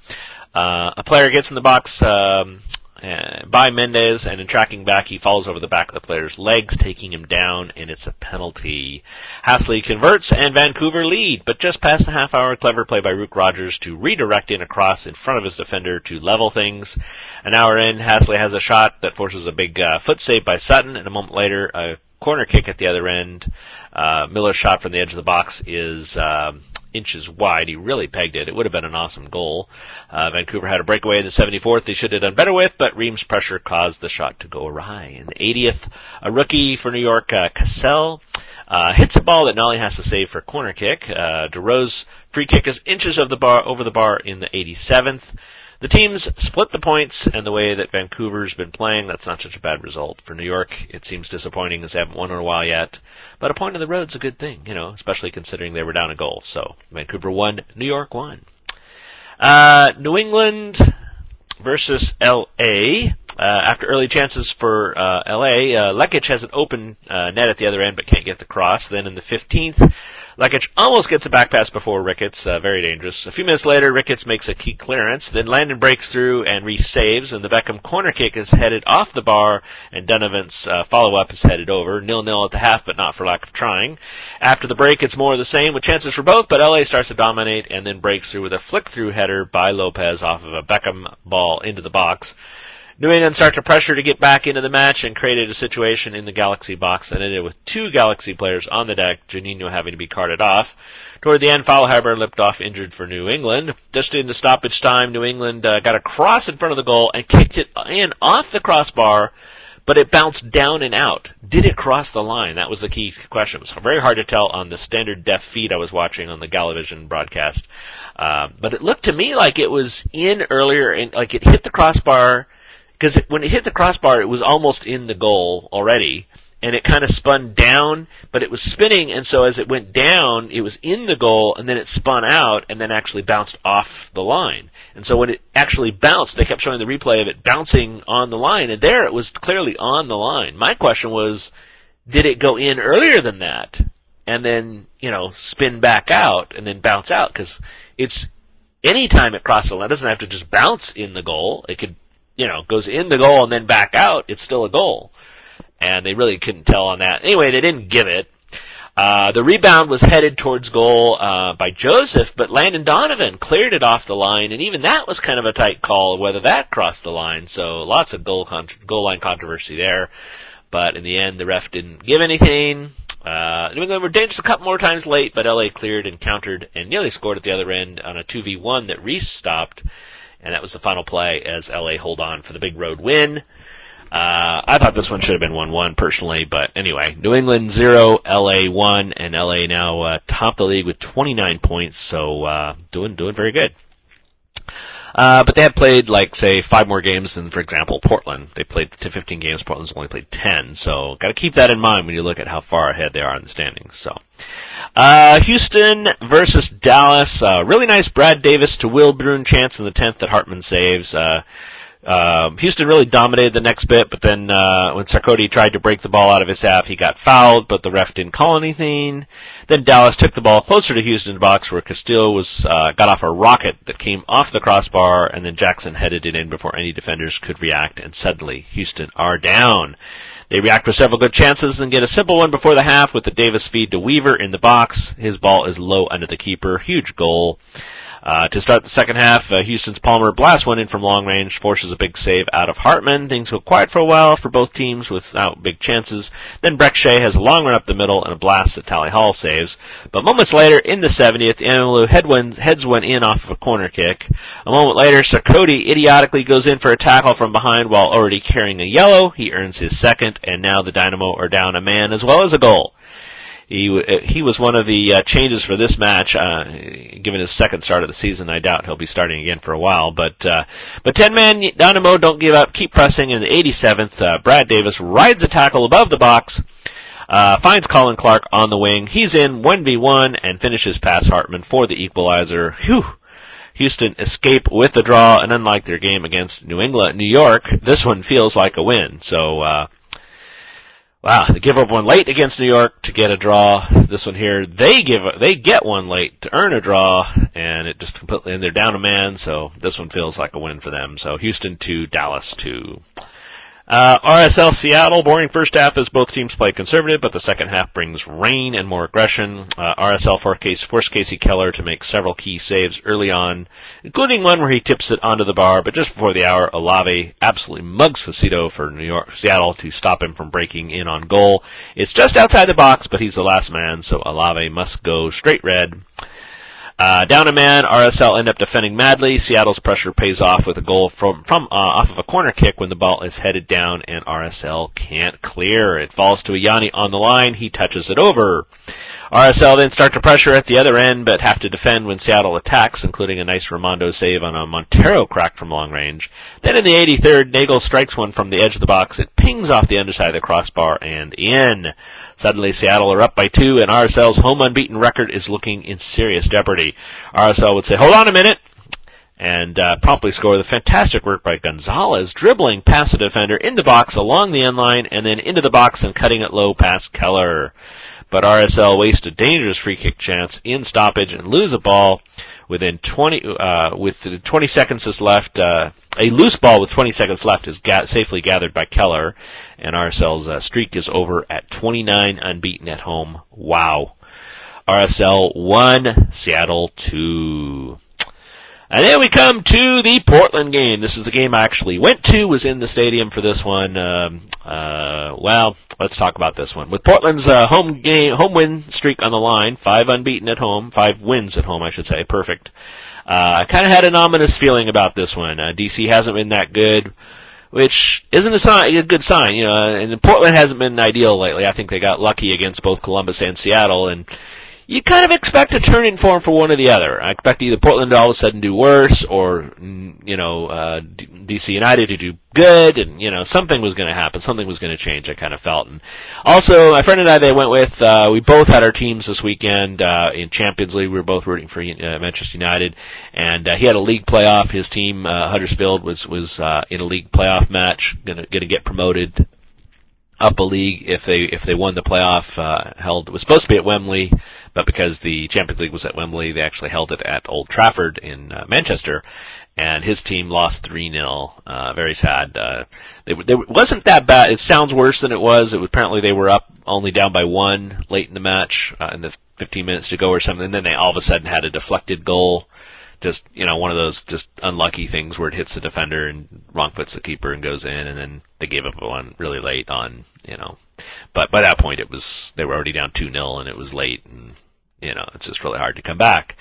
Uh, a player gets in the box um, uh, by Mendez, and in tracking back, he falls over the back of the player's legs, taking him down, and it's a penalty. Hassli converts, and Vancouver lead, but just past the half hour, clever play by Luke Rodgers to redirect in a cross in front of his defender to level things. An hour in, Hassli has a shot that forces a big uh, foot save by Sutton, and a moment later, a corner kick at the other end. Uh, Miller's shot from the edge of the box is um, inches wide. He really pegged it. It would have been an awesome goal. Uh, Vancouver had a breakaway in the 74th they should have done better with, but Ream's pressure caused the shot to go awry. In the 80th, a rookie for New York, uh, Cassell, uh, hits a ball that Nolly has to save for a corner kick. Uh, DeRose free kick is inches of the bar over the bar in the 87th. The teams split the points, and the way that Vancouver's been playing, that's not such a bad result. For New York, it seems disappointing as they haven't won in a while yet. But a point on the road's a good thing, you know, especially considering they were down a goal. So Vancouver won, New York won. Uh, New England versus LA. Uh, after early chances for uh, LA, uh, Lekic has an open uh, net at the other end but can't get the cross. Then in the 15th, Lekic almost gets a back pass before Ricketts, uh, very dangerous. A few minutes later, Ricketts makes a key clearance, then Landon breaks through and re-saves, and the Beckham corner kick is headed off the bar, and Donovan's uh, follow-up is headed over. Nil-nil at the half, but not for lack of trying. After the break, it's more of the same with chances for both, but LA starts to dominate and then breaks through with a flick-through header by Lopez off of a Beckham ball into the box. New England start to pressure to get back into the match and created a situation in the Galaxy box and ended with two Galaxy players on the deck, Juninho having to be carted off. Toward the end, Faulhaber lipped off injured for New England. Just in the stoppage time, New England uh, got a cross in front of the goal and kicked it in off the crossbar, but it bounced down and out. Did it cross the line? That was the key question. It was very hard to tell on the standard def feed I was watching on the Galavision broadcast. Uh, but it looked to me like it was in earlier, and like it hit the crossbar because when it hit the crossbar, it was almost in the goal already, and it kind of spun down, but it was spinning, and so as it went down, it was in the goal, and then it spun out, and then actually bounced off the line. And so when it actually bounced, they kept showing the replay of it bouncing on the line, and there it was clearly on the line. My question was, did it go in earlier than that? And then, you know, spin back out and then bounce out? Cause it's, anytime it crosses the line, it doesn't have to just bounce in the goal. It could you know, goes in the goal and then back out, it's still a goal. And they really couldn't tell on that. Anyway, they didn't give it. Uh, the rebound was headed towards goal uh, by Joseph, but Landon Donovan cleared it off the line, and even that was kind of a tight call whether that crossed the line. So lots of goal con- goal line controversy there, but in the end, the ref didn't give anything. Uh, New England were dangerous a couple more times late, but LA cleared and countered and nearly scored at the other end on a 2v1 that Reis stopped and that was the final play as LA hold on for the big road win. Uh, I thought this one should have been 1-1 personally, but anyway, New England 0, LA 1, and LA now, uh, top the league with 29 points, so, uh, doing, doing very good. Uh, but they had played like, say, five more games than, for example, Portland. They played to 15 games, Portland's only played 10, so gotta keep that in mind when you look at how far ahead they are in the standings, so. Uh, Houston versus Dallas. Uh, really nice Brad Davis to Will chance in the 10th that Hartman saves. Uh, Um, Houston really dominated the next bit, but then uh, when Sarkodie tried to break the ball out of his half, he got fouled, but the ref didn't call anything. Then Dallas took the ball closer to Houston's box, where Castillo was uh, got off a rocket that came off the crossbar, and then Jackson headed it in before any defenders could react, and suddenly Houston are down. They react with several good chances and get a simple one before the half with the Davis feed to Weaver in the box. His ball is low under the keeper. Huge goal. Uh, to start the second half, uh, Houston's Palmer blasts one in from long range, forces a big save out of Hartman. Things go quiet for a while for both teams without big chances. Then Brek Shea has a long run up the middle and a blast that Tally Hall saves. But moments later, in the 70th, Ihemelu heads one in off of a corner kick. A moment later, Sarkodie idiotically goes in for a tackle from behind while already carrying a yellow. He earns his second, and now the Dynamo are down a man as well as a goal. He uh, he was one of the uh, changes for this match. Uh, given his second start of the season, I doubt he'll be starting again for a while. But uh, but ten man Dynamo don't give up, keep pressing. In the 87th, uh, Brad Davis rides a tackle above the box. Uh, finds Colin Clark on the wing. He's in 1v1 and finishes past Hartman for the equalizer. Whew. Houston escape with the draw, and unlike their game against New England, New York, this one feels like a win. So, uh, Wow, they give up one late against New York to get a draw. This one here, they give they get one late to earn a draw, and it just completely and they're down a man. So this one feels like a win for them. So Houston two, Dallas two. Uh, RSL Seattle, boring first half as both teams play conservative, but the second half brings rain and more aggression. Uh, RSL forced Kasey Keller to make several key saves early on, including one where he tips it onto the bar, but just before the hour, Olave absolutely mugs Fucito for New York, Seattle to stop him from breaking in on goal. It's just outside the box, but he's the last man, so Olave must go straight red. Uh, down a man, RSL end up defending madly. Seattle's pressure pays off with a goal from from uh, off of a corner kick when the ball is headed down and RSL can't clear. It falls to a Ianni on the line. He touches it over. RSL then start to pressure at the other end, but have to defend when Seattle attacks, including a nice Rimando save on a Montero crack from long range. Then in the 83rd, Neagle strikes one from the edge of the box. It pings off the underside of the crossbar and in. Suddenly Seattle are up by two, and RSL's home unbeaten record is looking in serious jeopardy. RSL would say, hold on a minute, and uh, promptly score the fantastic work by Gonzalez, dribbling past the defender in the box along the end line, and then into the box and cutting it low past Keller but RSL waste a dangerous free kick chance in stoppage and lose a ball within 20 uh, with 20 seconds is left. Uh, a loose ball with 20 seconds left is ga- safely gathered by Keller, and RSL's uh, streak is over at 29 unbeaten at home. Wow. RSL one, Seattle two. And then we come to the Portland game. This is the game I actually went to, was in the stadium for this one. Um, uh, well, let's talk about this one. With Portland's uh, home game, home win streak on the line, five unbeaten at home, five wins at home, I should say, perfect. Uh, I kind of had an ominous feeling about this one. Uh, DC hasn't been that good, which isn't a sign, a good sign, you know, and Portland hasn't been ideal lately. I think they got lucky against both Columbus and Seattle, and you kind of expect a turning form for one or the other. I expect either Portland to all of a sudden do worse, or mm, you know, uh, DC United to do good, and you know, something was going to happen, something was going to change. I kind of felt, and also my friend and I, they went with, uh, we both had our teams this weekend uh, in Champions League. We were both rooting for uh, Manchester United, and uh, he had a league playoff. His team, uh, Huddersfield, was was uh, in a league playoff match, gonna gonna get promoted up a league if they if they won the playoff uh, held it was supposed to be at Wembley but because the Champions League was at Wembley, they actually held it at Old Trafford in uh, Manchester, and his team lost 3-0. Uh, very sad. Uh, they, they wasn't that bad. It sounds worse than it was. It was apparently they were up only down by one late in the match, uh, in the 15 minutes to go or something, and then they all of a sudden had a deflected goal. Just, you know, one of those just unlucky things where it hits the defender and wrong foots the keeper and goes in, and then they gave up one really late on, you know, but by that point it was, they were already down 2-0 and it was late and you know, it's just really hard to come back.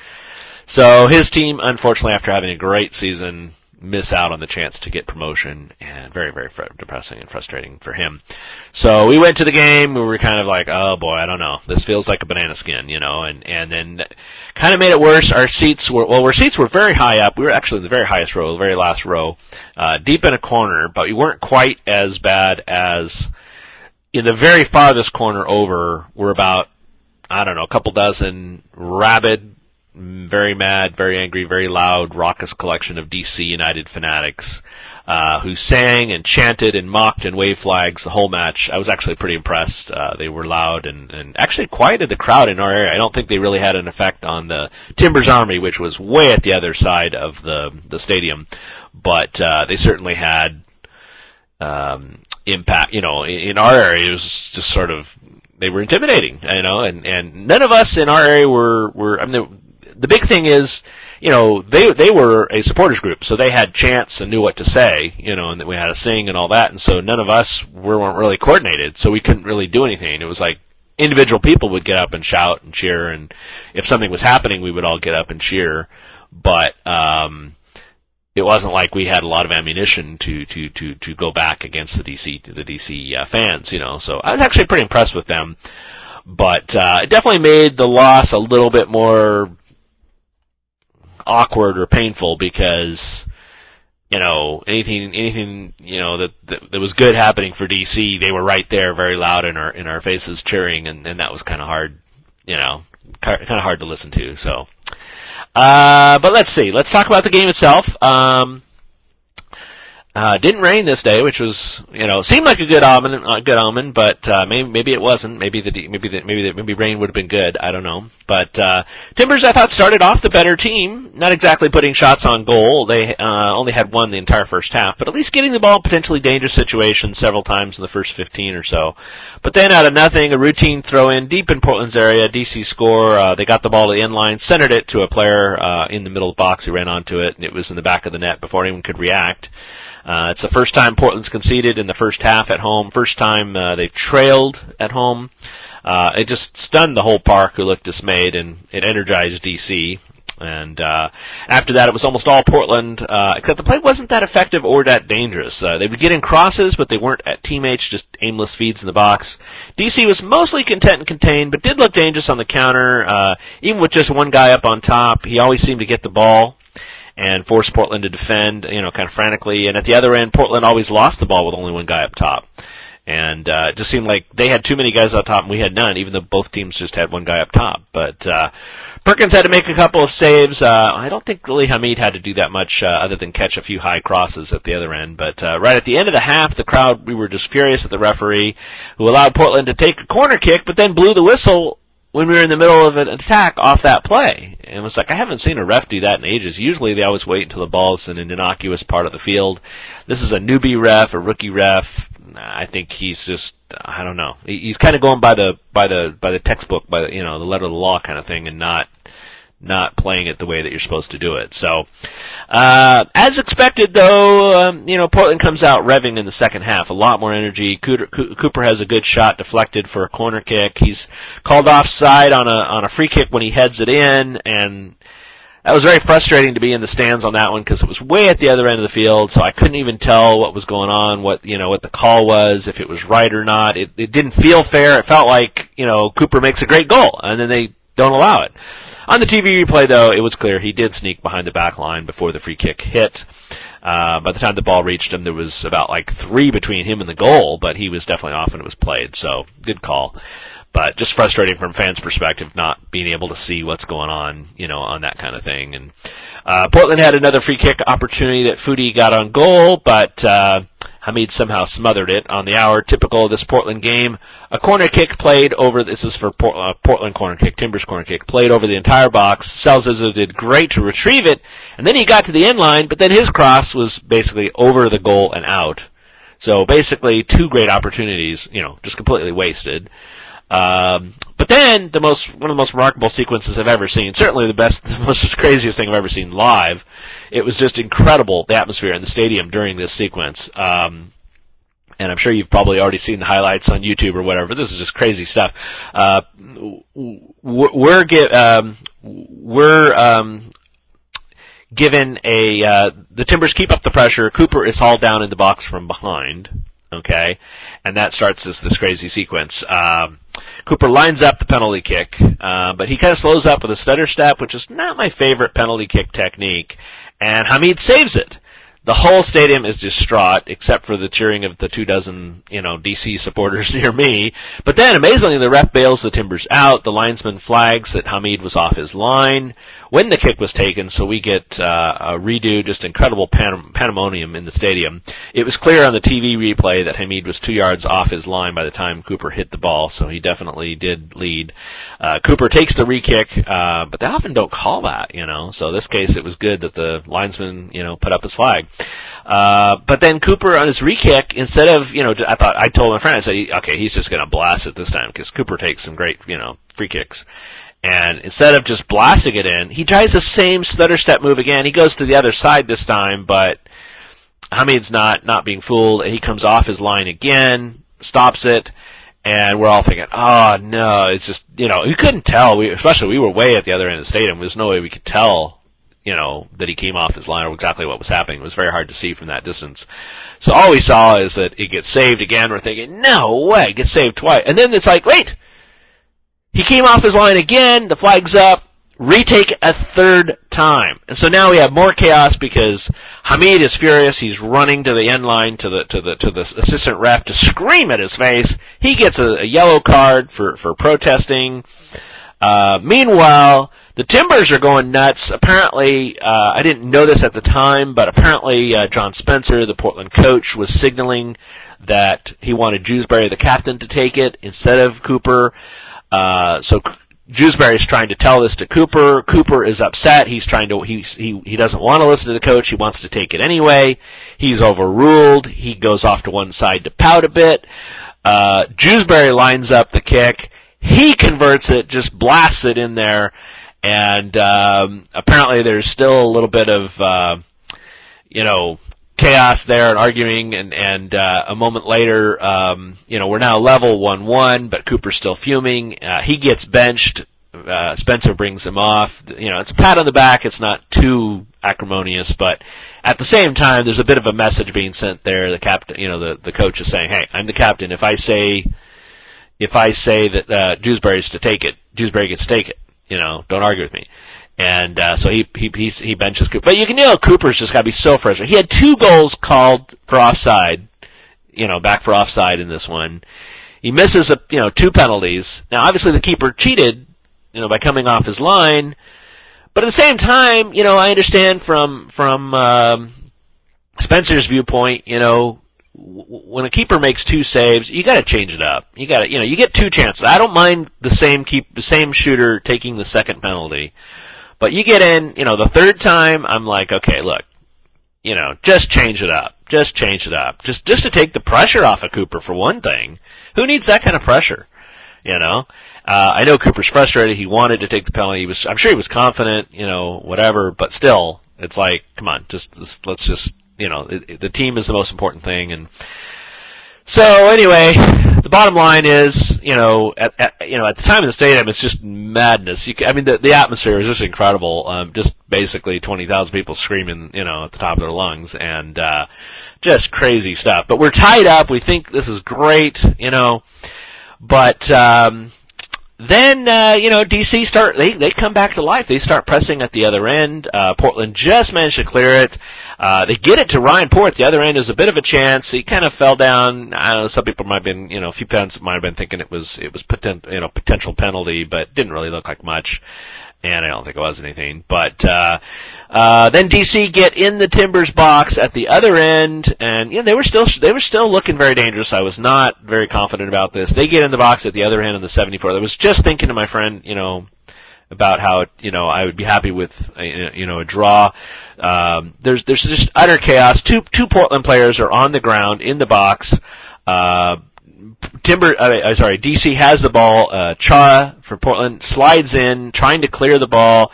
So his team, unfortunately, after having a great season, miss out on the chance to get promotion and very, very fr- depressing and frustrating for him. So we went to the game. We were kind of like, oh boy, I don't know. This feels like a banana skin, you know, and, and then kind of made it worse. Our seats were, well, our seats were very high up. We were actually in the very highest row, the very last row, uh, deep in a corner, but we weren't quite as bad as in the very farthest corner over. We're about I don't know, a couple dozen rabid, very mad, very angry, very loud, raucous collection of DC United fanatics. uh, who sang and chanted and mocked and waved flags the whole match. I was actually pretty impressed. Uh, they were loud and, and actually quieted the crowd in our area. I don't think they really had an effect on the Timbers Army, which was way at the other side of the the stadium, but uh, they certainly had um, impact. You know, in, in our area, it was just sort of they were intimidating. You know, and and none of us in our area were were. I mean, the, the big thing is you know, they they were a supporters group, so they had chants and knew what to say, you know, and that we had to sing and all that, and so none of us were weren't really coordinated, so we couldn't really do anything. It was like individual people would get up and shout and cheer, and if something was happening, we would all get up and cheer, but um, it wasn't like we had a lot of ammunition to to to to go back against the DC the DC uh, fans, you know. So I was actually pretty impressed with them, but uh, it definitely made the loss a little bit more awkward or painful because you know anything anything you know that, that that was good happening for DC they were right there very loud in our in our faces cheering and and that was kind of hard you know kind of hard to listen to so uh but let's see. Let's talk about the game itself. Um uh, didn't rain this day, which was, you know, seemed like a good omen, a good omen, but uh, maybe maybe it wasn't. Maybe the maybe the, maybe the, maybe rain would have been good. I don't know. But uh, Timbers, I thought, started off the better team. Not exactly putting shots on goal. They uh, only had one the entire first half, but at least getting the ball in potentially dangerous situations several times in the first 15 or so. But then out of nothing, a routine throw in deep in Portland's area, DC score. Uh, they got the ball to the end line, centered it to a player uh, in the middle of the box who ran onto it, and it was in the back of the net before anyone could react. Uh, it's the first time Portland's conceded in the first half at home. First time uh, they've trailed at home. Uh, it just stunned the whole park, who looked dismayed, and it energized DC. And uh, after that, it was almost all Portland, uh, except the play wasn't that effective or that dangerous. Uh, they would get in crosses, but they weren't at teammates, just aimless feeds in the box. DC was mostly content and contained, but did look dangerous on the counter. Uh, even with just one guy up on top, he always seemed to get the ball and forced Portland to defend, you know, kind of frantically. And at the other end, Portland always lost the ball with only one guy up top. And uh, it just seemed like they had too many guys up top and we had none, even though both teams just had one guy up top. But uh, Perkins had to make a couple of saves. Uh, I don't think really Hamid had to do that much uh, other than catch a few high crosses at the other end. But uh, right at the end of the half, the crowd we were just furious at the referee who allowed Portland to take a corner kick, but then blew the whistle when we were in the middle of an attack off that play. And it was like, I haven't seen a ref do that in ages. Usually they always wait until the ball's in an innocuous part of the field. This is a newbie ref, a rookie ref. I think he's just, I don't know. He's kind of going by the, by the, by the textbook, by the, you know, the letter of the law kind of thing and not, not playing it the way that you're supposed to do it. So, uh, as expected though, um, you know, Portland comes out revving in the second half. A lot more energy. Cooper, Cooper has a good shot deflected for a corner kick. He's called offside on a, on a free kick when he heads it in and that was very frustrating to be in the stands on that one because it was way at the other end of the field, so I couldn't even tell what was going on, what you know, what the call was, if it was right or not. It, it didn't feel fair. It felt like you know Cooper makes a great goal, and then they don't allow it. On the TV replay, though, it was clear he did sneak behind the back line before the free kick hit. Uh, by the time the ball reached him, there was about like three between him and the goal, but he was definitely off and it was played. So good call. But just frustrating from fans' perspective, not being able to see what's going on, you know, on that kind of thing. And uh, Portland had another free kick opportunity that Futty got on goal, but uh, Hamid somehow smothered it on the hour. Typical of this Portland game. A corner kick played over, this is for Port, uh, Portland corner kick, Timbers corner kick, played over the entire box. Sal Zizzo did great to retrieve it, and then he got to the end line, but then his cross was basically over the goal and out. So basically two great opportunities, you know, just completely wasted. Um, but then the most one of the most remarkable sequences I've ever seen, certainly the best, [LAUGHS] the most craziest thing I've ever seen live. It was just incredible the atmosphere in the stadium during this sequence. Um, and I'm sure you've probably already seen the highlights on YouTube or whatever. This is just crazy stuff. Uh, we're get, um, we're um, given a uh, the Timbers keep up the pressure. Cooper is hauled down in the box from behind. Okay, and that starts this this crazy sequence. Um, Cooper lines up the penalty kick, uh, but he kind of slows up with a stutter step, which is not my favorite penalty kick technique, and Hamid saves it. The whole stadium is distraught, except for the cheering of the two dozen, you know, DC supporters [LAUGHS] near me. But then, amazingly, the ref bails the Timbers out. The linesman flags that Hamid was off his line when the kick was taken, so we get uh, a redo, just incredible pan- pandemonium in the stadium. It was clear on the TV replay that Hamid was two yards off his line by the time Cooper hit the ball, so he definitely did lead. Uh, Cooper takes the re-kick, uh, but they often don't call that, you know. So in this case, it was good that the linesman, you know, put up his flag. Uh, but then Cooper on his re-kick, instead of, you know, I thought, I told my friend, I said, okay, he's just gonna blast it this time, because Cooper takes some great, you know, free kicks. And instead of just blasting it in, he tries the same stutter step move again. He goes to the other side this time, but Hamid's not, not being fooled. He comes off his line again, stops it, and we're all thinking, oh no, it's just, you know, you couldn't tell, we, especially we were way at the other end of the stadium, there's no way we could tell, you know, that he came off his line or exactly what was happening. It was very hard to see from that distance. So all we saw is that it gets saved again, we're thinking, no way, it gets saved twice. And then it's like, wait, he came off his line again, the flag's up, retake a third time. And so now we have more chaos because Hamid is furious. He's running to the end line to the to the to the assistant ref to scream at his face. He gets a, a yellow card for for protesting. Uh, meanwhile, the Timbers are going nuts. Apparently, uh, I didn't know this at the time, but apparently uh, John Spencer, the Portland coach, was signaling that he wanted Jewsbury, the captain, to take it instead of Cooper. Uh, so Jewsbury is trying to tell this to Cooper. Cooper is upset. He's trying to, he, he, he doesn't want to listen to the coach. He wants to take it anyway. He's overruled. He goes off to one side to pout a bit. Uh, Jewsbury lines up the kick. He converts it, just blasts it in there. And, um, apparently there's still a little bit of, uh, you know, chaos there and arguing and and uh, a moment later um you know we're now level 1-1 but Cooper's still fuming. Uh, he gets benched. Uh, Spencer brings him off. You know it's a pat on the back. It's not too acrimonious but at the same time there's a bit of a message being sent there. The captain you know the the coach is saying hey I'm the captain. If I say if I say that uh Jewsbury's to take it Jewsbury gets to take it you know don't argue with me and uh, so he he he, he benches Cooper. But you can know Cooper's just got to be so frustrated. He had two goals called for offside, you know, back for offside in this one. He misses a you know two penalties. Now obviously the keeper cheated, you know, by coming off his line. But at the same time, you know, I understand from from um, Spencer's viewpoint, you know, when a keeper makes two saves, you got to change it up. You got to, you know, you get two chances. I don't mind the same keep the same shooter taking the second penalty. But you get in, you know, the third time, I'm like, okay, look, you know, just change it up. Just change it up. Just, just to take the pressure off of Cooper for one thing. Who needs that kind of pressure? You know? Uh, I know Cooper's frustrated. He wanted to take the penalty. He was, I'm sure he was confident, you know, whatever, but still, it's like, come on, just, just let's just, you know, it, the team is the most important thing and, so anyway, the bottom line is, you know, at, at you know at the time of the stadium, it's just madness. You, I mean, the the atmosphere is just incredible. Um, just basically twenty thousand people screaming, you know, at the top of their lungs, and uh, just crazy stuff. But we're tied up. We think this is great, you know, but um, then uh, you know DC start they they come back to life. They start pressing at the other end. Uh, Portland just managed to clear it. Uh, they get it to Ryan Pore. The other end is a bit of a chance. He kind of fell down. I don't know. Some people might have been you know a few fans might have been thinking it was it was potent, you know potential penalty, but didn't really look like much. And I don't think it was anything. But uh, uh, then DC get in the Timbers box at the other end, and you know they were still they were still looking very dangerous. I was not very confident about this. They get in the box at the other end of the 74. I was just thinking to my friend, you know, about how you know I would be happy with you know a draw. Um, there's there's just utter chaos. Two two Portland players are on the ground in the box. Uh, Timber, uh, sorry, DC has the ball. Uh, Chara for Portland slides in, trying to clear the ball.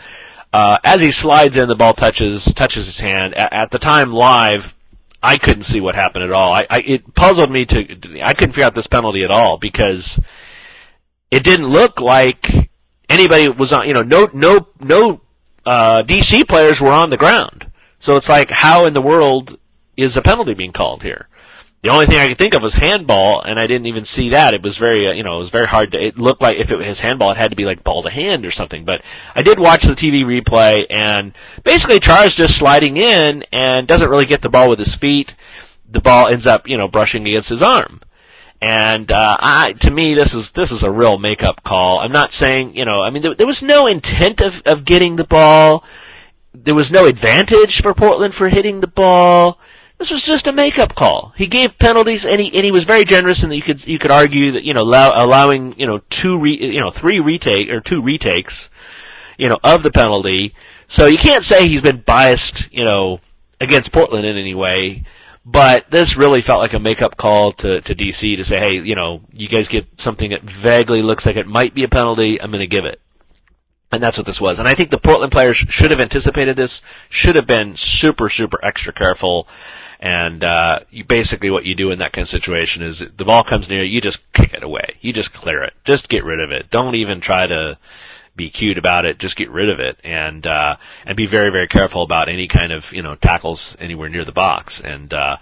Uh, as he slides in, the ball touches touches his hand. At, at the time, live, I couldn't see what happened at all. I, I it puzzled me to I couldn't figure out this penalty at all because it didn't look like anybody was on. You know, no no no uh, DC players were on the ground. So it's like, how in the world is a penalty being called here? the only thing I could think of was handball, and I didn't even see that. It was very, uh, you know, it was very hard to. It looked like if it was handball, it had to be like ball to hand or something. But I did watch the TV replay, and basically Char's just sliding in and doesn't really get the ball with his feet. The ball ends up, you know, brushing against his arm. And uh, I, to me, this is this is a real make-up call. I'm not saying, you know, I mean, there, there was no intent of of getting the ball. There was no advantage for Portland for hitting the ball this was just a makeup call. He gave penalties, and he and he was very generous, and you could you could argue that you know allow, allowing you know two re, you know three retake or two retakes, you know of the penalty. So you can't say he's been biased, you know, against Portland in any way. But this really felt like a makeup call to, to DC to say, hey, you know, you guys get something that vaguely looks like it might be a penalty, I'm going to give it. And that's what this was. And I think the Portland players should have anticipated this, should have been super, super extra careful. And uh, you, basically, what you do in that kind of situation is the ball comes near you, you just kick it away. You just clear it. Just get rid of it. Don't even try to be cute about it. Just get rid of it, and uh, and be very very careful about any kind of you know tackles anywhere near the box. And uh,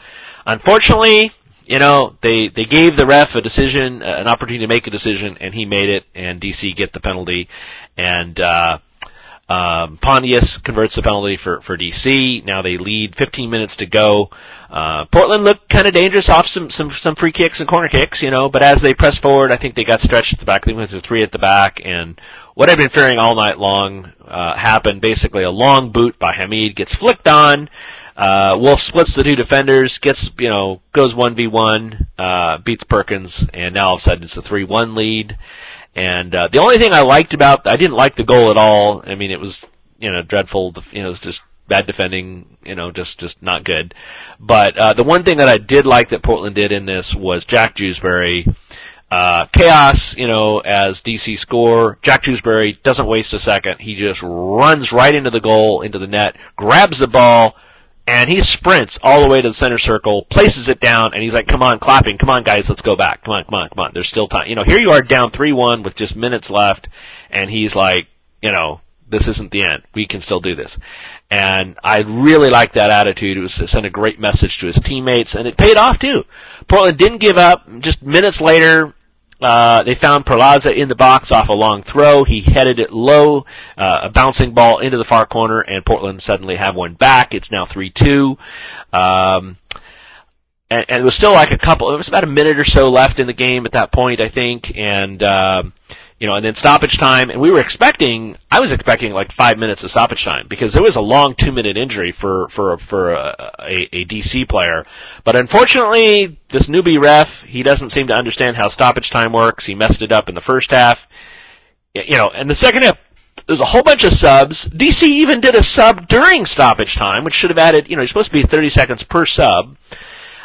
unfortunately, you know they they gave the ref a decision, an opportunity to make a decision, and he made it, and DC get the penalty, and. Uh, um, Pontius converts the penalty for, for DC. Now they lead 15 minutes to go. Uh, Portland looked kind of dangerous off some, some, some free kicks and corner kicks, you know, but as they pressed forward, I think they got stretched at the back. They went to three at the back and what I've been fearing all night long, uh, happened. Basically a long boot by Hamid gets flicked on. Uh, Wolff splits the two defenders, gets, you know, goes 1v1, uh, beats Perkins, and now all of a sudden it's a 3-1 lead. And uh, the only thing I liked about I didn't like the goal at all. I mean, it was you know dreadful. You know, it was just bad defending. You know, just just not good. But uh, the one thing that I did like that Portland did in this was Jack Jewsbury. Uh, chaos, you know, as DC score. Jack Jewsbury doesn't waste a second. He just runs right into the goal, into the net, grabs the ball, and he sprints all the way to the center circle, places it down, and he's like, "Come on, clapping! Come on, guys, let's go back! Come on, come on, come on! There's still time. You know, here you are down three-one with just minutes left, and he's like, you know, this isn't the end. We can still do this." And I really like that attitude. It was it sent a great message to his teammates, and it paid off too. Portland didn't give up. Just minutes later, uh, they found Perlaza in the box off a long throw. He headed it low, uh, a bouncing ball into the far corner, and Portland suddenly have one back. It's now 3-2. Um, and, and it was still like a couple, it was about a minute or so left in the game at that point, I think, and, um, you know, and then stoppage time, and we were expecting, I was expecting like five minutes of stoppage time because there was a long two minute injury for, for, for a, a, a DC player. But unfortunately, this newbie ref, he doesn't seem to understand how stoppage time works. He messed it up in the first half. You know, and the second half, there's a whole bunch of subs. DC even did a sub during stoppage time, which should have added, you know, you're supposed to be 30 seconds per sub.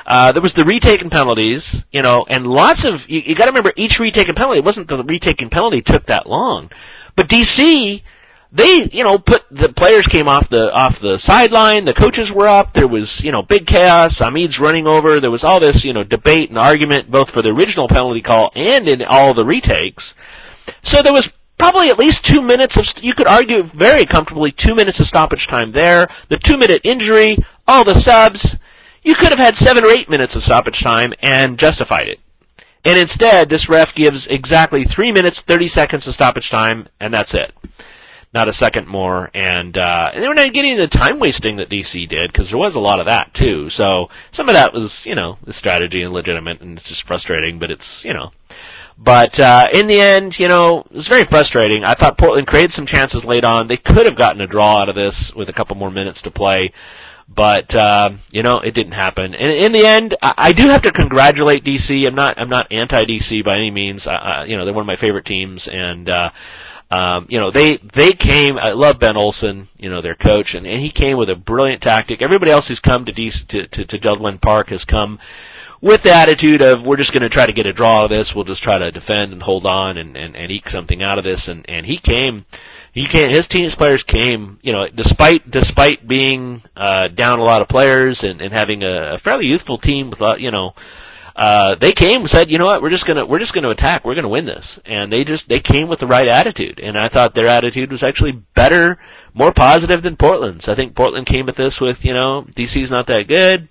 Uh, there was the retaken penalties, you know, and lots of, you, you gotta remember each retaken penalty, it wasn't the retaken penalty took that long. But DC, they, you know, put, the players came off the, off the sideline, the coaches were up, there was, you know, big chaos, Hamid's running over, there was all this, you know, debate and argument both for the original penalty call and in all the retakes. So there was probably at least two minutes of, you could argue very comfortably two minutes of stoppage time there, the two minute injury, all the subs, you could have had seven or eight minutes of stoppage time and justified it. And instead, this ref gives exactly three minutes, 30 seconds of stoppage time, and that's it. Not a second more. And, uh, and we're not getting the time wasting that DC did, because there was a lot of that too. So, some of that was, you know, the strategy and legitimate, and it's just frustrating, but it's, you know. But, uh, in the end, you know, it was very frustrating. I thought Portland created some chances late on. They could have gotten a draw out of this with a couple more minutes to play. But uh, you know, it didn't happen. And in the end, I, I do have to congratulate DC. I'm not I'm not anti DC by any means. Uh, you know, they're one of my favorite teams, and uh, um, you know they they came. I love Ben Olsen, you know, their coach, and, and he came with a brilliant tactic. Everybody else who's come to DC to to, to Jeld-Wen Park has come with the attitude of we're just going to try to get a draw of this. We'll just try to defend and hold on and and, and eke something out of this. And and he came he came, his team's players came, you know, despite despite being uh, down a lot of players and, and having a, a fairly youthful team with, uh, you know, uh, they came and said, you know what, we're just gonna we're just gonna attack, we're gonna win this, and they just they came with the right attitude, and I thought their attitude was actually better, more positive than Portland's. I think Portland came at this with, you know, DC's not that good,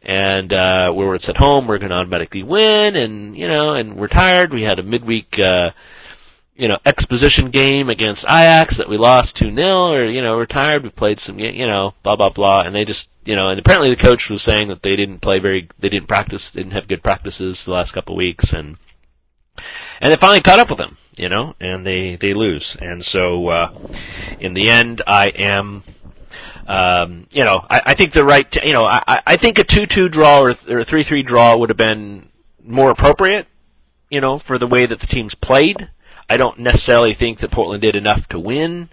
and uh, where it's at home, we're to automatically win, and you know, and we're tired. We had a midweek, uh, you know, exposition game against Ajax that we lost two 0 or you know, we're tired. We played some, you know, blah blah blah, and they just, you know, and apparently the coach was saying that they didn't play very, they didn't practice, didn't have good practices the last couple of weeks, and and they finally caught up with them, you know, and they they lose, and so uh, in the end, I am um, you know, I, I think the right, t- you know, I, I think a 2-2 draw or, or a 3-3 draw would have been more appropriate, you know, for the way that the teams played. I don't necessarily think that Portland did enough to win,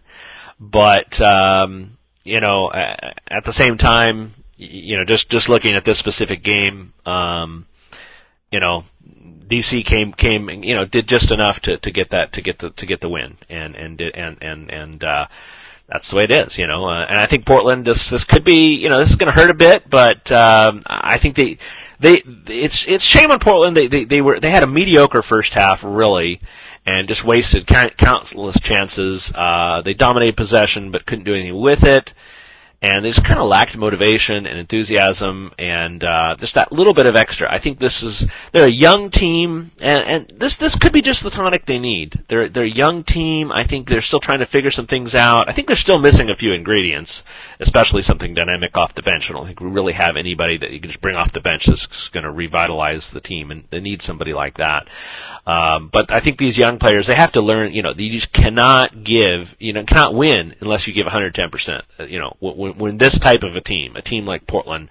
but, um, you know, at the same time, you know, just, just looking at this specific game, um, you know, DC came came you know did just enough to to get that to get the to get the win and and and and and uh that's the way it is, you know. Uh, and I think Portland, this this could be, you know, this is going to hurt a bit, but um, I think they they it's it's shame on Portland. They they they were they had a mediocre first half really, and just wasted countless chances. Uh, they dominated possession, but couldn't do anything with it and they just kind of lacked motivation and enthusiasm and uh, just that little bit of extra. I think this is they're a young team, and, and this this could be just the tonic they need. They're they're a young team. I think they're still trying to figure some things out. I think they're still missing a few ingredients, especially something dynamic off the bench. I don't think we really have anybody that you can just bring off the bench that's going to revitalize the team, and they need somebody like that. Um, but I think these young players, they have to learn, you know, you just cannot give, you know, cannot win unless you give 110%. Uh, you know, when, when this type of a team, a team like Portland,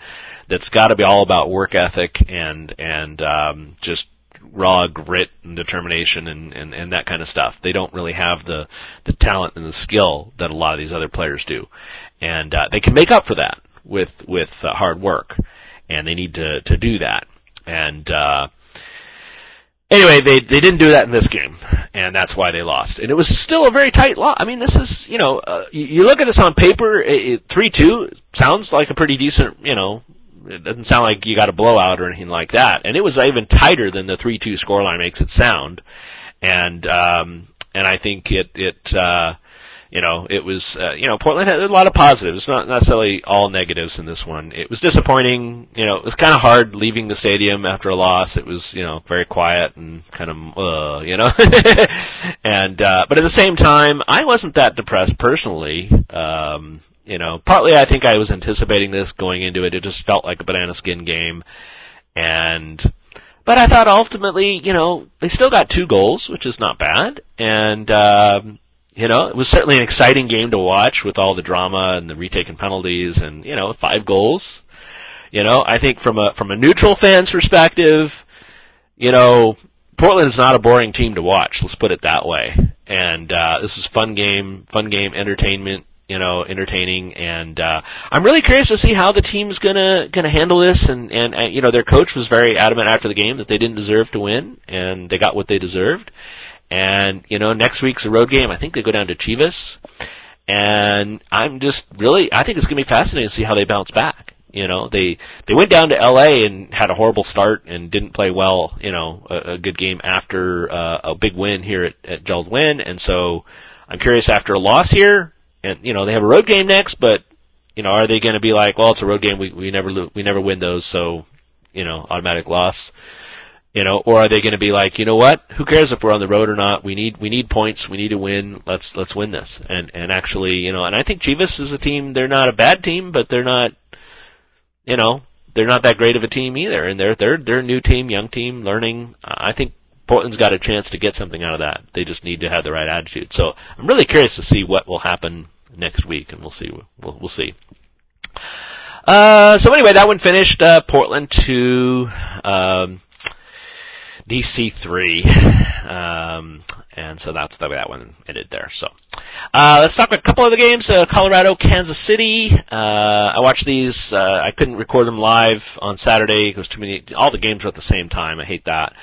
that's got to be all about work ethic and, and, um, just raw grit and determination and, and, and that kind of stuff. They don't really have the, the talent and the skill that a lot of these other players do. And, uh, they can make up for that with, with uh, hard work. And they need to, to do that. And, uh, Anyway, they they didn't do that in this game, and that's why they lost. And it was still a very tight loss. I mean, this is you know, uh, you, you look at this on paper, three two sounds like a pretty decent. You know, it doesn't sound like you got a blowout or anything like that. And it was even tighter than the three two scoreline makes it sound. And um, and I think it it uh, you know, it was, uh, you know, Portland had a lot of positives, not necessarily all negatives in this one. It was disappointing, you know, it was kind of hard leaving the stadium after a loss. It was, you know, very quiet and kind of, uh, you know, [LAUGHS] and, uh, but at the same time, I wasn't that depressed personally. Um, you know, partly I think I was anticipating this going into it. It just felt like a banana skin game. And, but I thought ultimately, you know, they still got two goals, which is not bad. And, um, you know, it was certainly an exciting game to watch with all the drama and the retaken penalties and, you know, five goals. You know, I think from a, from a neutral fan's perspective, you know, Portland is not a boring team to watch. Let's put it that way. And, uh, this is fun game, fun game, entertainment, you know, entertaining, and uh, I'm really curious to see how the team's gonna gonna handle this. And and uh, you know, their coach was very adamant after the game that they didn't deserve to win, and they got what they deserved. And, you know, next week's a road game. I think they go down to Chivas. And I'm just really, I think it's going to be fascinating to see how they bounce back. You know, they, they went down to LA and had a horrible start and didn't play well, you know, a, a good game after uh, a big win here at, at Jeld-Wen. And so I'm curious after a loss here, and, you know, they have a road game next, but, you know, are they going to be like, well, it's a road game. We, we never, lo- we never win those. So, you know, automatic loss. You know, or are they going to be like, you know what? Who cares if we're on the road or not? We need we need points. We need to win. Let's let's win this. And and actually, you know, and I think Chivas is a team. They're not a bad team, but they're not, you know, they're not that great of a team either. And they're they're they're a new team, young team, learning. I think Portland's got a chance to get something out of that. They just need to have the right attitude. So I'm really curious to see what will happen next week, and we'll see. We'll we'll see. Uh, so anyway, that one finished. Uh, Portland to um, DC3. [SIGHS] Um, and so that's the way that one ended there. So, uh, let's talk about a couple of the games. Uh, Colorado, Kansas City. Uh, I watched these. Uh, I couldn't record them live on Saturday because too many. All the games were at the same time. I hate that.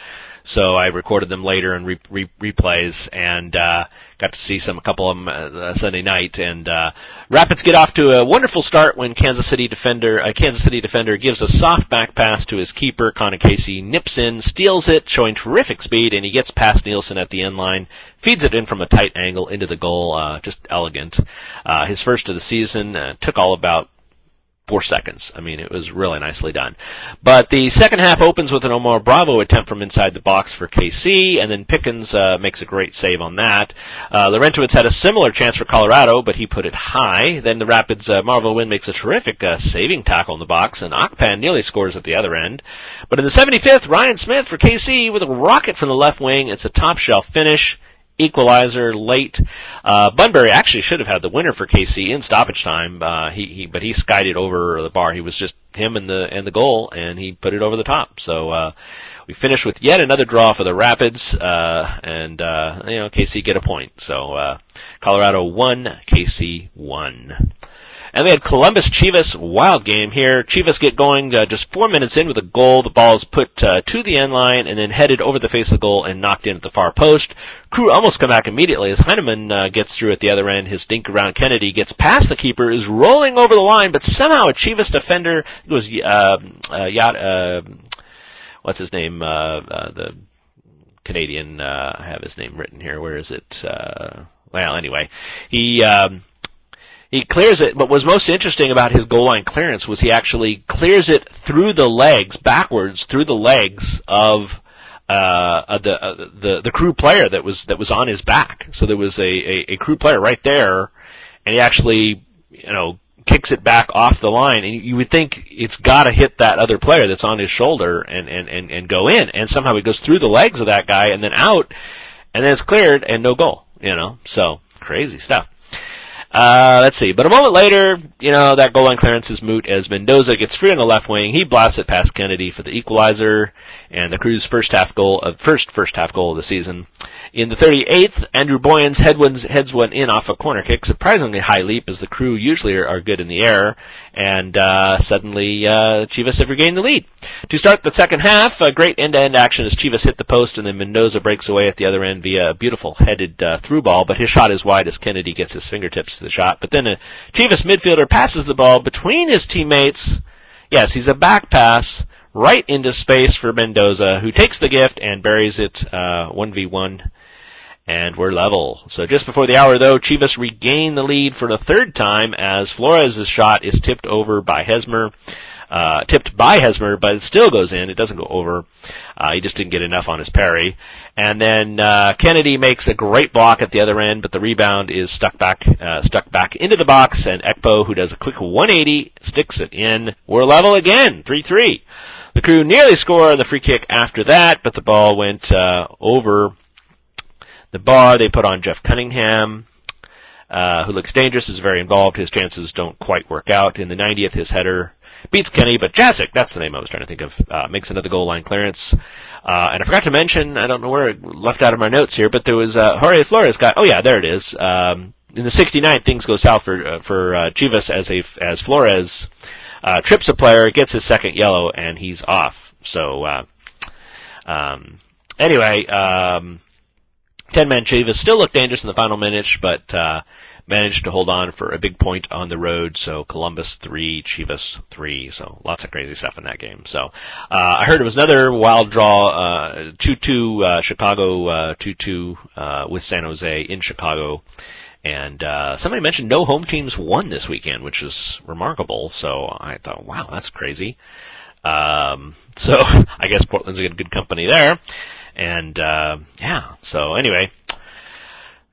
So I recorded them later in re- re- replays and uh, got to see some a couple of them uh, Sunday night. And uh, Rapids get off to a wonderful start when Kansas City defender a Kansas City defender gives a soft back pass to his keeper. Conor Casey nips in, steals it, showing terrific speed, and he gets past Nielsen at the end line, feeds it in from a tight angle into the goal. Uh, just elegant. Uh, his first of the season uh, took all about four seconds. I mean, it was really nicely done. But the second half opens with an Omar Bravo attempt from inside the box for KC, and then Pickens uh, makes a great save on that. Uh, Larentowicz had a similar chance for Colorado, but he put it high. Then the Rapids uh, Marvell Wynne makes a terrific uh, saving tackle in the box, and Akpan nearly scores at the other end. But in the 75th, Ryan Smith for KC with a rocket from the left wing. It's a top shelf finish equalizer late. Uh, Bunbury actually should have had the winner for KC in stoppage time. Uh, he, he, but he skied it over the bar. He was just him and the, and the goal and he put it over the top. So, uh, we finished with yet another draw for the Rapids, uh, and, uh, you know, KC get a point. So, uh, Colorado won, KC won. And we had Columbus Chivas wild game here. Chivas get going uh, just four minutes in with a goal. The ball is put uh, to the end line and then headed over the face of the goal and knocked in at the far post. Crew almost come back immediately as Heinemann uh, gets through at the other end. His dink around Kennedy gets past the keeper, is rolling over the line, but somehow a Chivas defender, it was uh, uh, Yacht, uh, what's his name, uh, uh, the Canadian, uh, I have his name written here. Where is it? Uh, well, anyway, he. Um, he clears it, but what's most interesting about his goal line clearance was he actually clears it through the legs, backwards through the legs of uh, the uh, the the crew player that was that was on his back. So there was a, a, a crew player right there, and he actually you know kicks it back off the line, and you would think it's got to hit that other player that's on his shoulder and and and and go in, and somehow it goes through the legs of that guy and then out, and then it's cleared and no goal. You know, so crazy stuff. Uh, let's see. But a moment later, you know, that goal line clearance is moot as Mendoza gets free on the left wing. He blasts it past Kennedy for the equalizer and the Crew's first half goal, uh, first first half goal of the season. In the 38th, Andrew Boyens heads one in off a corner kick, surprisingly high leap as the crew usually are, are good in the air, and uh, suddenly uh, Chivas have regained the lead. To start the second half, a great end-to-end action as Chivas hit the post and then Mendoza breaks away at the other end via a beautiful headed uh, through ball, but his shot is wide as Kennedy gets his fingertips to the shot. But then a Chivas midfielder passes the ball between his teammates. Yes, he's a back pass right into space for Mendoza, who takes the gift and buries it uh, 1v1 and we're level. So just before the hour though, Chivas regain the lead for the third time as Flores' shot is tipped over by Hesmer. Uh, tipped by Hesmer, but it still goes in. It doesn't go over. Uh, he just didn't get enough on his parry. And then, uh, Kennedy makes a great block at the other end, but the rebound is stuck back, uh, stuck back into the box and Ekpo, who does a quick 180, sticks it in. We're level again, 3-3. The crew nearly score on the free kick after that, but the ball went, uh, over the bar. They put on Jeff Cunningham, uh, who looks dangerous, is very involved. His chances don't quite work out. In the 90th, his header beats Kenny, but Jazic, that's the name I was trying to think of, uh, makes another goal line clearance. Uh, and I forgot to mention, I don't know where it left out of my notes here, but there was, uh, Jorge Flores got, oh yeah, there it is. Um, in the 69th, things go south for, uh, for, uh, Chivas as a, as Flores, uh, trips a player, gets his second yellow, and he's off. So, uh, um, anyway, um, 10 man Chivas still looked dangerous in the final minutes, but, uh, managed to hold on for a big point on the road. So Columbus three, Chivas three. So lots of crazy stuff in that game. So, uh, I heard it was another wild draw, uh, 2-2, uh, Chicago, uh, 2-2, uh, with San Jose in Chicago. And, uh, somebody mentioned no home teams won this weekend, which is remarkable. So I thought, wow, that's crazy. Um, [LAUGHS] so I guess Portland's a good company there. And, uh, yeah, so anyway,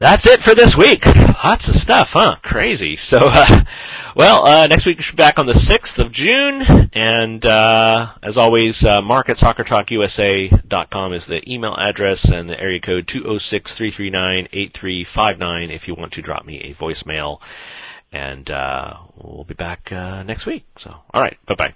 that's it for this week. Lots of stuff, huh? Crazy. So, uh, [LAUGHS] well, uh, next week we should be back on the 6th of June, and, uh, as always, uh, mark at soccertalkusa.com is the email address, and the area code 206-339-8359 if you want to drop me a voicemail. And, uh, we'll be back, uh, next week. So, alright, bye bye.